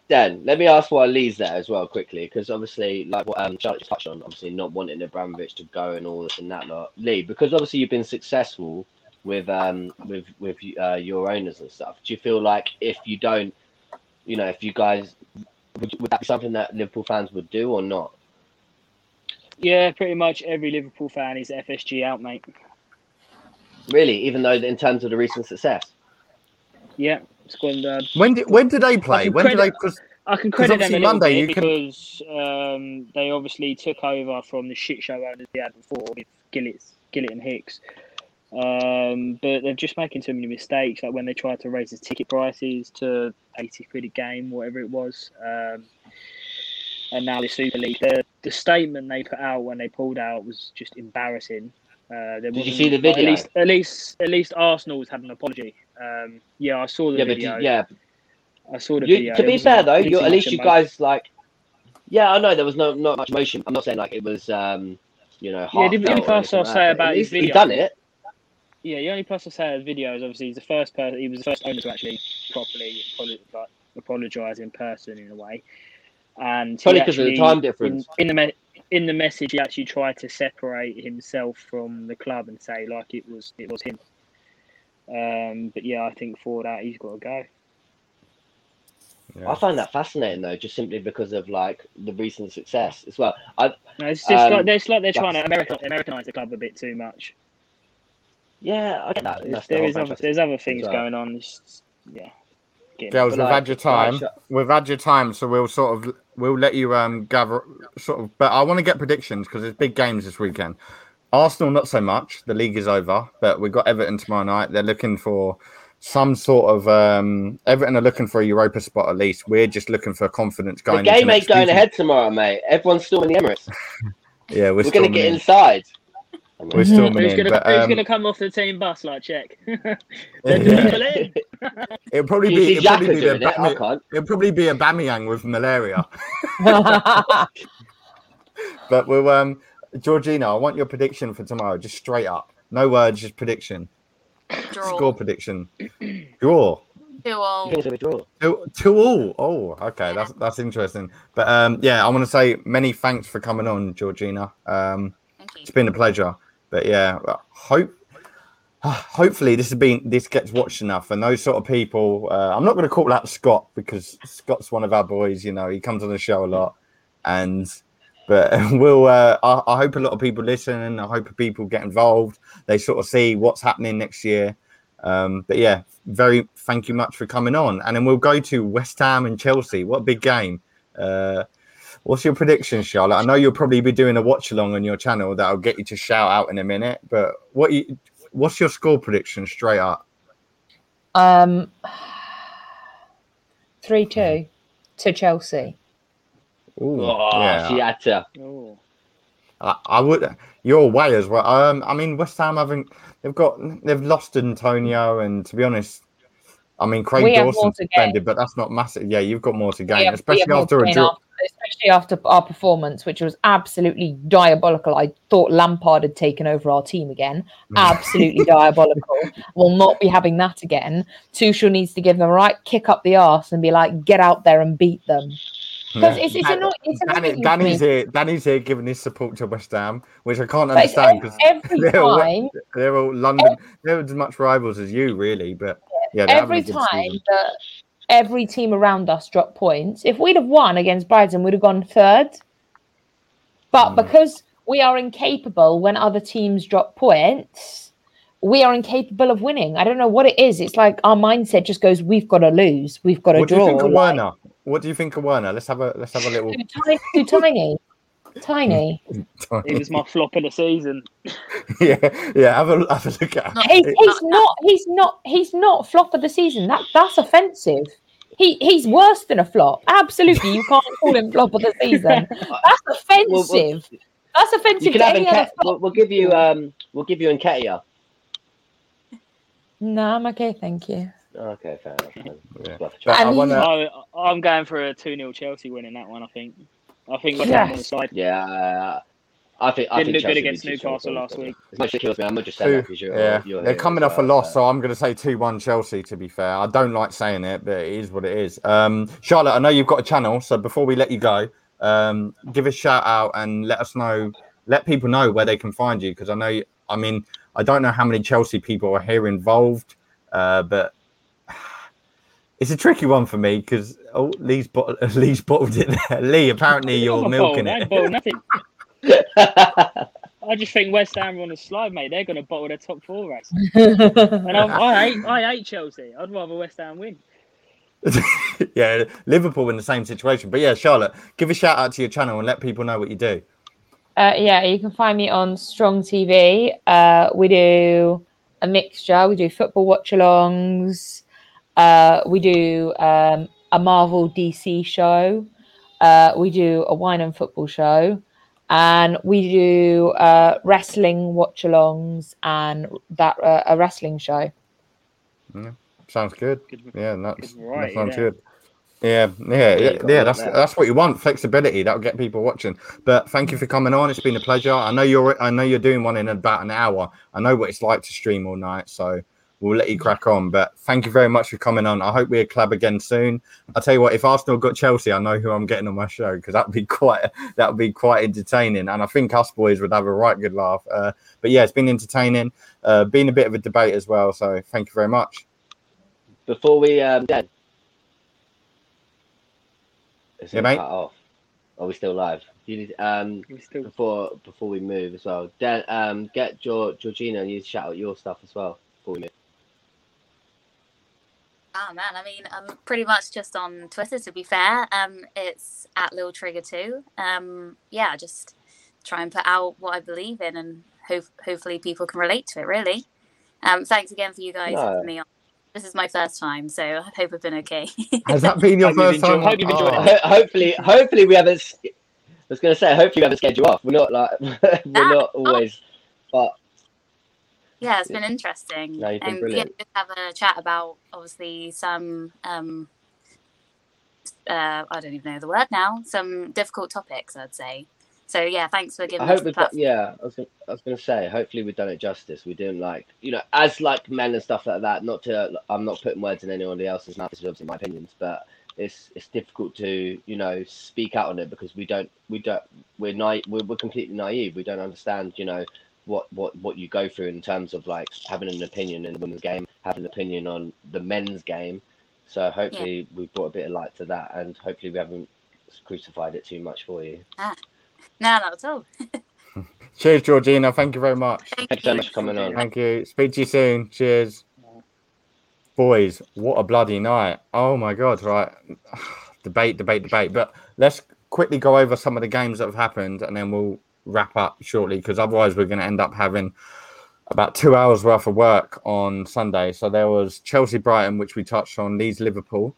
S5: Dan, let me ask why Lee's there as well quickly, because obviously, like what um, Charlotte just touched on, obviously not wanting Abramovich to go and all this and that lot. Lee, because obviously you've been successful with um with with uh, your owners and stuff. Do you feel like if you don't, you know, if you guys would, would that be something that Liverpool fans would do or not?
S4: yeah, pretty much every Liverpool fan is FSG out, mate.
S5: Really, even though in terms of the recent success.
S4: Yeah, squandered.
S1: When did when did they play?
S4: can
S1: When did they? 'cause-
S4: I can
S1: 'Cause
S4: credit them a
S1: Monday
S4: bit
S1: you can-
S4: because um, they obviously took over from the shit show owners they had before with Gillett, Gillett and Hicks. Um, but they're just making too many mistakes. Like when they tried to raise the ticket prices to eighty quid a game, whatever it was. Um, and now the Super League. The the statement they put out when they pulled out was just embarrassing. Uh,
S5: Did you see the
S4: At
S5: video?
S4: least, at least, at least Arsenal's had an apology. Um, yeah, I saw the
S5: Yeah, but
S4: video.
S5: d- yeah.
S4: I saw the
S5: You,
S4: video.
S5: to be fair though, you at least you guys like. Yeah, I know there was no not much emotion. I'm not saying like it was, um, you know,
S4: Yeah, the only plus I'll say about his
S5: at least he done it.
S4: Yeah, the only plus I'll say of the video is obviously he's the first person. He was the first owner to actually properly like, apologise in person in a way, and
S5: Probably because of the time difference.
S4: In, in the in the message, he actually tried to separate himself from the club and say like it was it was him. Um, but yeah, I think for that he's got to go.
S1: Yeah.
S5: I find that fascinating though, just simply because of like the recent success as well. I
S4: No, it's just
S5: Um,
S4: like it's like they're trying to American, Americanise the club a bit too much.
S5: yeah, I get that. and
S4: There's,
S5: the
S4: is other, there's other things
S5: well.
S4: going on. It's just- yeah.
S1: Girls, we've
S5: like-
S1: had your time.
S5: like,
S1: We've had your time, so we'll sort of we'll let you um gather sort of. But I want to get predictions because there's big games this weekend. Arsenal, not so much. The league is over, but we've got Everton tomorrow night. They're looking for some sort of um Everton are looking for a Europa spot at least. We're just looking for confidence
S5: The
S1: going.
S5: game
S1: into
S5: ain't going
S1: season.
S5: ahead tomorrow, mate. Everyone's still in the Emirates.
S1: Yeah, we're,
S5: We're, gonna get inside.
S1: We're still
S4: Who's gonna
S1: but
S4: Who's
S1: um,
S4: gonna come off the team bus like check?
S1: it'll probably be it'll probably be,
S5: doing
S1: the
S5: it.
S1: Bami- it'll probably be Aubameyang with malaria. But we'll um Georgina, I want your prediction for tomorrow, just straight up. No words, just prediction.
S3: Draw.
S1: Score prediction. Draw.
S3: Two all.
S5: You think it's gonna?
S1: Two, two all. Oh, okay, that's that's interesting. But um, yeah, I want to say many thanks for coming on, Georgina. Um,
S3: Thank you.
S1: it's been a pleasure. But yeah, hope hopefully this has been this gets watched enough, and those sort of people. Uh, I'm not going to call out Scott because Scott's one of our boys. You know, he comes on the show a lot, and but we'll. Uh, I, I hope a lot of people listen, and I hope people get involved. They sort of see what's happening next year. Um, but yeah, very thank you much for coming on, and then we'll go to West Ham and Chelsea. What a big game! Uh, what's your prediction, Charlotte? I know you'll probably be doing a watch along on your channel that'll get you to shout out in a minute. But what you, what's your score prediction straight up?
S2: um, three two to Chelsea.
S1: Ooh,
S5: Oh,
S1: yeah,
S5: she had to.
S4: Oh.
S1: I, I would. You're away as well. Um, I mean, West Ham haven't. They've got. They've lost Antonio, and to be honest, I mean, Craig
S2: We have more
S1: Dawson's suspended, but that's not massive. Yeah, you've got more to gain,
S2: have-
S1: especially after a draw.
S2: after- especially after our performance, which was absolutely diabolical. I thought Lampard had taken over our team again. Absolutely diabolical. We'll not be having that again. Tuchel needs to give them a right kick up the arse and be like, get out there and beat them. Because it's, it's, annoying. It's
S1: Danny,
S2: annoying
S1: Danny's here. Danny's here giving his support to West Ham, which I can't
S2: But
S1: understand because
S2: every
S1: they're all-
S2: time,
S1: they're all London. They're as much rivals as you, really. But yeah, they're having a
S2: every time that every team around us dropped points, if we'd have won against Brighton, we'd have gone third. But
S1: Mm.
S2: because we are incapable when other teams drop points, we are incapable of winning. I don't know what it is. It's like our mindset just goes, "We've got to lose. We've got to
S1: What do you
S2: draw."
S1: think of
S2: Like,
S1: Werner? What do you think of Werner? Let's have a let's have a little.
S2: too tiny, too tiny, tiny.
S4: He was my flop of the season.
S1: yeah, yeah. Have a have a look at.
S3: Not-
S2: He's, he's not. He's not. He's not flop of the season. That that's offensive. He he's worse than a flop. Absolutely, you can't call him flop of the season. That's offensive. That's offensive
S5: You can have
S2: any other
S5: Enket-
S2: flop.
S5: we'll, we'll give you um we'll give you Nketiah.
S2: No, I'm okay, thank you.
S5: Okay, fair enough.
S1: Yeah.
S5: Worth a
S1: But
S5: try.
S1: I
S2: And
S1: want to.
S4: I, I'm going for a 2 0 Chelsea win in that one, I think. I think West
S2: Yes.
S4: On the side.
S5: Yeah, I think I
S4: Didn't
S5: think
S4: look good
S5: Chelsea
S4: against Newcastle last week.
S5: As much as it kills me, I'm not just saying
S1: Two,
S5: that because you're
S1: yeah,
S5: you're
S1: they're
S5: here
S1: coming
S5: as
S1: off a loss,
S5: so-
S1: so I'm going to say two one Chelsea. To be fair, I don't like saying it, but it is what it is. Um, Charlotte, I know you've got a channel, so before we let you go, um, give a shout out and let us know, let people know where they can find you because I know, you, I mean, I don't know how many Chelsea people are here involved, uh, but it's a tricky one for me because oh, Lee's, bot- Lee's bottled it. There. Lee, apparently you're
S4: not
S1: milking
S4: bottled,
S1: it.
S4: bottled nothing. I just think West Ham are on the slide, mate. They're going to bottle their top four race. And I'm, I, hate, I hate Chelsea. I'd rather West Ham win.
S1: yeah, Liverpool in the same situation. But yeah, Charlotte, give a shout out to your channel and let people know what you do.
S2: Uh, yeah, you can find me on Strong TV. Uh, we do a mixture. We do football watch-alongs. Uh, we do um, a Marvel DC show. Uh, we do a wine and football show, and we do uh, wrestling watch-alongs and that uh, a wrestling show.
S1: Sounds good.
S4: Good,
S1: Yeah, that's,
S4: Good
S1: that sounds
S4: there.
S1: good. Yeah, yeah,
S5: Yeah,
S1: yeah, yeah. That's
S5: there.
S1: that's what you want. Flexibility that'll get people watching. But thank you for coming on. It's been a pleasure. I know you're I know you're doing one in about an hour. I know what it's like to stream all night, so we'll let you crack on. But thank you very much for coming on. I hope we collab again soon. I'll tell you what, if Arsenal got Chelsea, I know who I'm getting on my show because that'd be quite that would be quite entertaining. And I think us boys would have a right good laugh. Uh, but yeah, it's been entertaining. Uh, been a bit of a debate as well. So thank you very much.
S5: Before we um, Dan, is
S1: Yeah, mate.
S5: cut off? Are we still live? You need um
S4: still
S5: before before we move as well. Dan, um, get Geor- Georgina and you shout out your stuff as well before we move.
S3: Oh man, I mean, I'm pretty much just on Twitter. To be fair, um, it's at Lil Trigger too. Um, yeah, just try and put out what I believe in, and hope hopefully people can relate to it. Really. Um, thanks again for you guys
S5: No.
S3: having me on. This is my first time, so I hope I've been okay.
S1: Has that been your first time?
S4: enjoyed- hope you've enjoyed
S1: Oh.
S4: it.
S5: Ho- hopefully, hopefully we haven't. I was going to say, hopefully we haven't scared you off. We're not like we're not always, but
S3: yeah, it's been interesting.
S5: No, you've been
S3: and yeah, just have a chat about obviously some um, uh, I don't even know the word now. Some difficult topics, I'd say. So yeah, thanks for giving
S5: I
S3: us
S5: hope
S3: the
S5: we've got,
S3: platform.
S5: yeah, I was, gonna, I was going to say, hopefully we've done it justice. We didn't like, you know, as like men and stuff like that. Not to, I'm not putting words in anybody else's mouth. This is obviously my opinions, but it's it's difficult to, you know, speak out on it because we don't, we don't, we're naive, we're, we're completely naive. We don't understand, you know, what what what you go through in terms of like having an opinion in the women's game, having an opinion on the men's game. So hopefully we've brought a bit of light to that, and hopefully we haven't crucified it too much for you. Ah.
S3: No, not at all.
S1: Cheers, Georgina. Thank you very much.
S3: Thank
S5: Thanks so much for coming on.
S1: Thank you. Speak to you soon. Cheers. Boys, what a bloody night. Oh my god, right. debate, debate, debate. But let's quickly go over some of the games that have happened and then we'll wrap up shortly because otherwise we're going to end up having about two hours worth of work on Sunday. So there was Chelsea Brighton, which we touched on, Leeds Liverpool.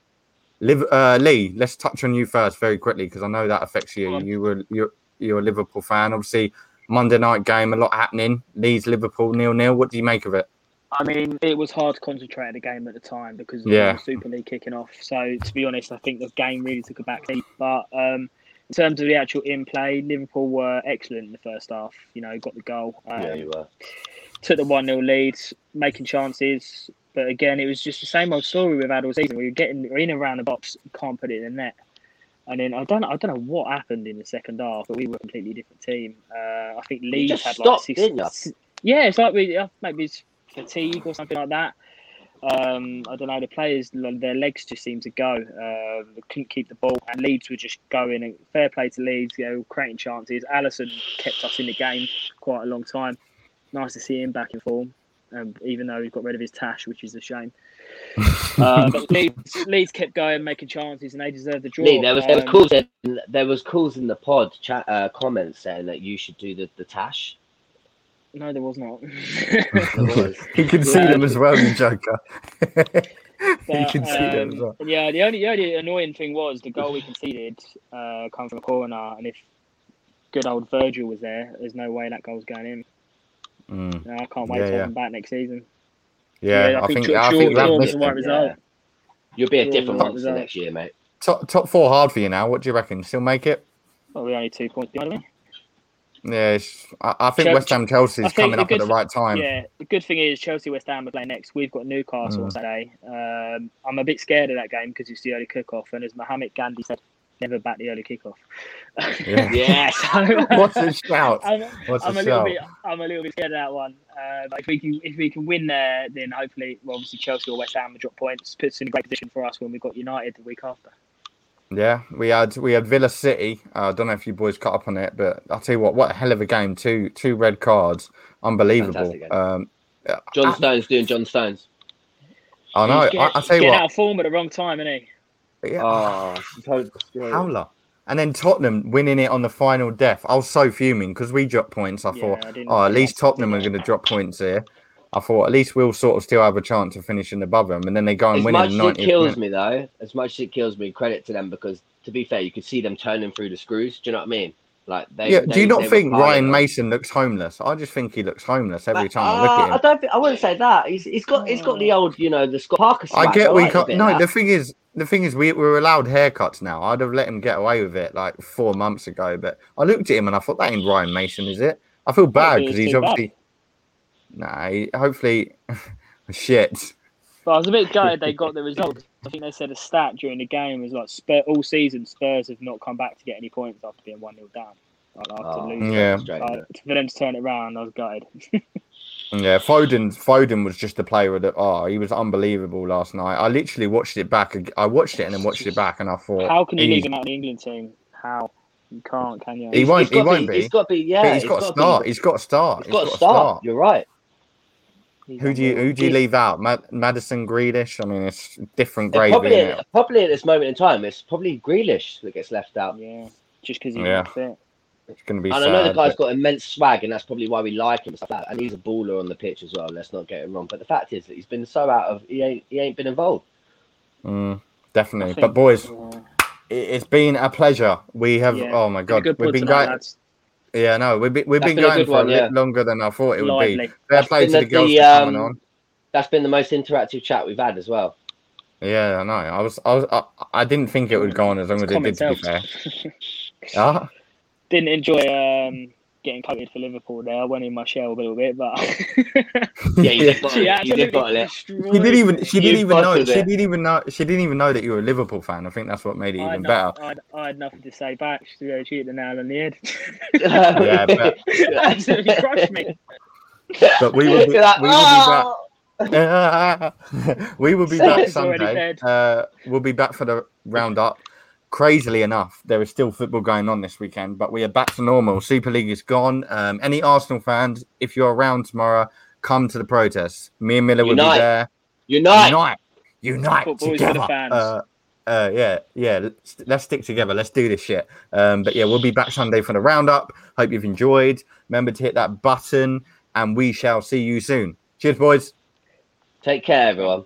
S1: Liv- uh, Lee, let's touch on you first very quickly because I know that affects you. You were you're, you're a Liverpool fan. Obviously, Monday night game, a lot happening. Leeds Liverpool nil nil. What do you make of it?
S4: I mean, it was hard to concentrate on the game at the time because of
S1: Yeah.
S4: the Super League kicking off. So, to be honest, I think the game really took a backseat. But um, in terms of the actual in play, Liverpool were excellent in the first half. You know, got the goal, um,
S5: yeah, you were.
S4: took the 1 0 lead, making chances. But again, it was just the same old story we've had all season. We were getting we're in and around the box, can't put it in the net. And then I don't I don't know what happened in the second half, but we were a completely different team. Uh, I think Leeds
S5: just
S4: had like
S5: stopped,
S4: six,
S5: didn't you?
S4: yeah, it's like we yeah, maybe it's fatigue or something like that. Um, I don't know. The players, their legs just seem to go. Uh, they couldn't keep the ball, and Leeds were just going. And fair play to Leeds, you know, creating chances. Alisson kept us in the game quite a long time. Nice to see him back in form, um, even though he got rid of his tash, which is a shame. uh, but Leeds, Leeds kept going, making chances, and they deserved the draw.
S5: Lee, there was there was
S4: Um,
S5: calls in there was calls in the pod chat uh, comments saying that you should do the the tash.
S4: No, there was not.
S5: he was.
S1: Can see
S4: Yeah.
S1: them as well, you joker. you
S4: But,
S1: can see them as
S4: um,
S1: well.
S4: Yeah, the only, the only annoying thing was the goal we conceded uh, come from a corner, and if good old Virgil was there, there's no way that goal's going in.
S1: Mm.
S4: No, I can't wait
S1: Yeah,
S4: to
S1: yeah.
S4: have him back next season.
S1: Yeah, I think
S4: George-
S1: I think
S4: George
S1: that
S4: was
S1: missed
S4: the right result.
S5: Yeah. You'll be a different
S4: was the
S5: monster
S4: result.
S5: next year, mate.
S1: top top four hard for you now. What do you reckon? Still make it?
S4: Well, we're only two points behind me.
S1: Yeah, it's, I, I think West Ham Chelsea's
S4: I think
S1: coming up at the right time.
S4: Yeah, the good thing is Chelsea West Ham are playing next. We've got Newcastle on
S1: Mm.
S4: Saturday. Um, I'm a bit scared of that game because it's the early kick-off, and as Mohammed Gandhi said, never back the early kick-off.
S1: Yeah.
S5: Yes.
S4: So-
S1: What's a shout?
S4: I'm,
S1: What's
S4: I'm
S1: a
S4: a little bit. I'm a little bit scared of that one. Uh, but if we can, if we can win there, then hopefully, well, obviously Chelsea or West Ham will drop points, puts in a great position for us when we've got United the week after.
S1: Yeah, we had we had Villa City. Uh, I don't know if you boys caught up on it, but I'll tell you what, what a hell of a game! Two two red cards, unbelievable.
S5: Fantastic.
S1: Um,
S5: John
S1: I-
S5: Stones doing John Stones.
S1: I know.
S4: He's
S1: I,
S4: get-
S1: I tell you
S4: getting
S1: what,
S4: out of form at the wrong time, isn't he?
S1: yeah,
S5: Oh, so
S1: howler. And then Tottenham winning it on the final death. I was so fuming because we dropped points. I
S4: Yeah,
S1: thought,
S4: I
S1: oh, at least Tottenham are going to drop points here. I thought at least we'll sort of still have a chance of finishing above them, and then they go and
S5: As
S1: win
S5: much
S1: in
S5: as it kills
S1: minute.
S5: me, though, as much as it kills me, credit to them because to be fair, you could see them turning through the screws. Do you know what I mean? Like, they,
S1: yeah.
S5: they-
S1: Do you not think Ryan. Mason looks homeless? I just think he looks homeless every
S5: Like,
S1: time I look
S5: uh,
S1: at
S5: I don't. Think, I wouldn't say that. He's, he's got. He's got the old, you know, the Scott Parker.
S1: I get we
S5: like
S1: can't. No, the thing is, the thing is, we were allowed haircuts now. I'd have let him get away with it like four months ago, but I looked at him and I thought that ain't Ryan Mason, is it? I feel bad because he's
S4: obviously. bad.
S1: Obviously. Nah, he, hopefully, shit.
S4: But I was a bit gutted they got the result. I think they said a stat during the game was like Spur, all season Spurs have not come back to get any points after being one 0 down. Like after
S5: Oh,
S4: losing.
S1: Yeah.
S5: straight,
S4: Like, for them to turn it around, I was gutted.
S1: Yeah, Foden. Foden was just a player that. Oh, he was unbelievable last night. I literally watched it back. I watched it and then watched it back, and I thought,
S4: How can you leave him out of the England team? How? You can't, can you?
S1: He won't-
S5: he's gotta
S1: won't be.
S5: He's got to be. Yeah,
S1: But he's got to
S5: gotta
S1: start.
S5: Be,
S1: He's got to start.
S5: he's got to start. You're right.
S4: He's
S1: Who do you who do you leave out? Mad- Maddison Grealish. I mean, it's different
S5: Uh,
S1: gravy.
S5: Probably,
S1: innit?
S5: probably at this moment in time, it's probably Grealish that gets left out.
S4: Yeah, just because he's
S1: Yeah.
S4: fit.
S1: It's going to be
S5: And
S1: sad.
S5: I know the guy's
S1: but-
S5: got immense swag, and that's probably why we like him and stuff like that. And he's a baller on the pitch as well. Let's not get him wrong. But the fact is that he's been so out of he ain't he ain't been involved.
S1: Mm, definitely.
S4: think-
S1: But boys,
S4: Yeah.
S1: it, it's been a pleasure. We have.
S4: Yeah.
S1: Oh my god, we've been
S4: tonight,
S1: going. Yeah, no, we've been, we've been
S5: been
S1: going for
S5: one,
S1: a
S5: yeah.
S1: bit longer than I thought it would be. Fair
S5: That's
S1: play to the
S5: the-
S1: girls
S5: the,
S1: for coming
S5: um,
S1: on.
S5: That's been the most interactive chat we've had as well.
S1: Yeah, I know. I was, I was, I, I didn't think it would go on as long as it did. To be fair. Ah,
S4: Didn't enjoy um, getting coated for Liverpool there. I went in my shell a little bit, but
S5: Yeah, you did bottle
S4: she
S5: it. You did bottle it.
S1: She didn't even, she didn't even know,
S5: bottled
S1: she didn't even know, she didn't even know that you were a Liverpool fan. I think that's what made it
S4: I
S1: even
S4: had,
S1: better.
S4: no, I, had, I had nothing to say back. She, she hit the nail on the head.
S1: Yeah, but-
S4: Absolutely crushed me.
S1: But we will be,
S5: like,
S1: we will be back.
S5: "Oh!"
S1: we will be back Sunday. Uh, we'll be back for the roundup. Crazily enough, there is still football going on this weekend, but we are back to normal. Super League is gone. Um, any Arsenal fans, if you're around tomorrow, come to the protest. Me and Miller will be there.
S5: Unite.
S1: Unite, unite
S4: Football is
S1: together.
S4: the fans.
S1: Uh, uh, yeah, yeah. Let's, let's stick together. Let's do this shit. Um, but yeah, we'll be back Sunday for the roundup. Hope you've enjoyed. Remember to hit that button, and we shall see you soon. Cheers, boys.
S5: Take care, everyone.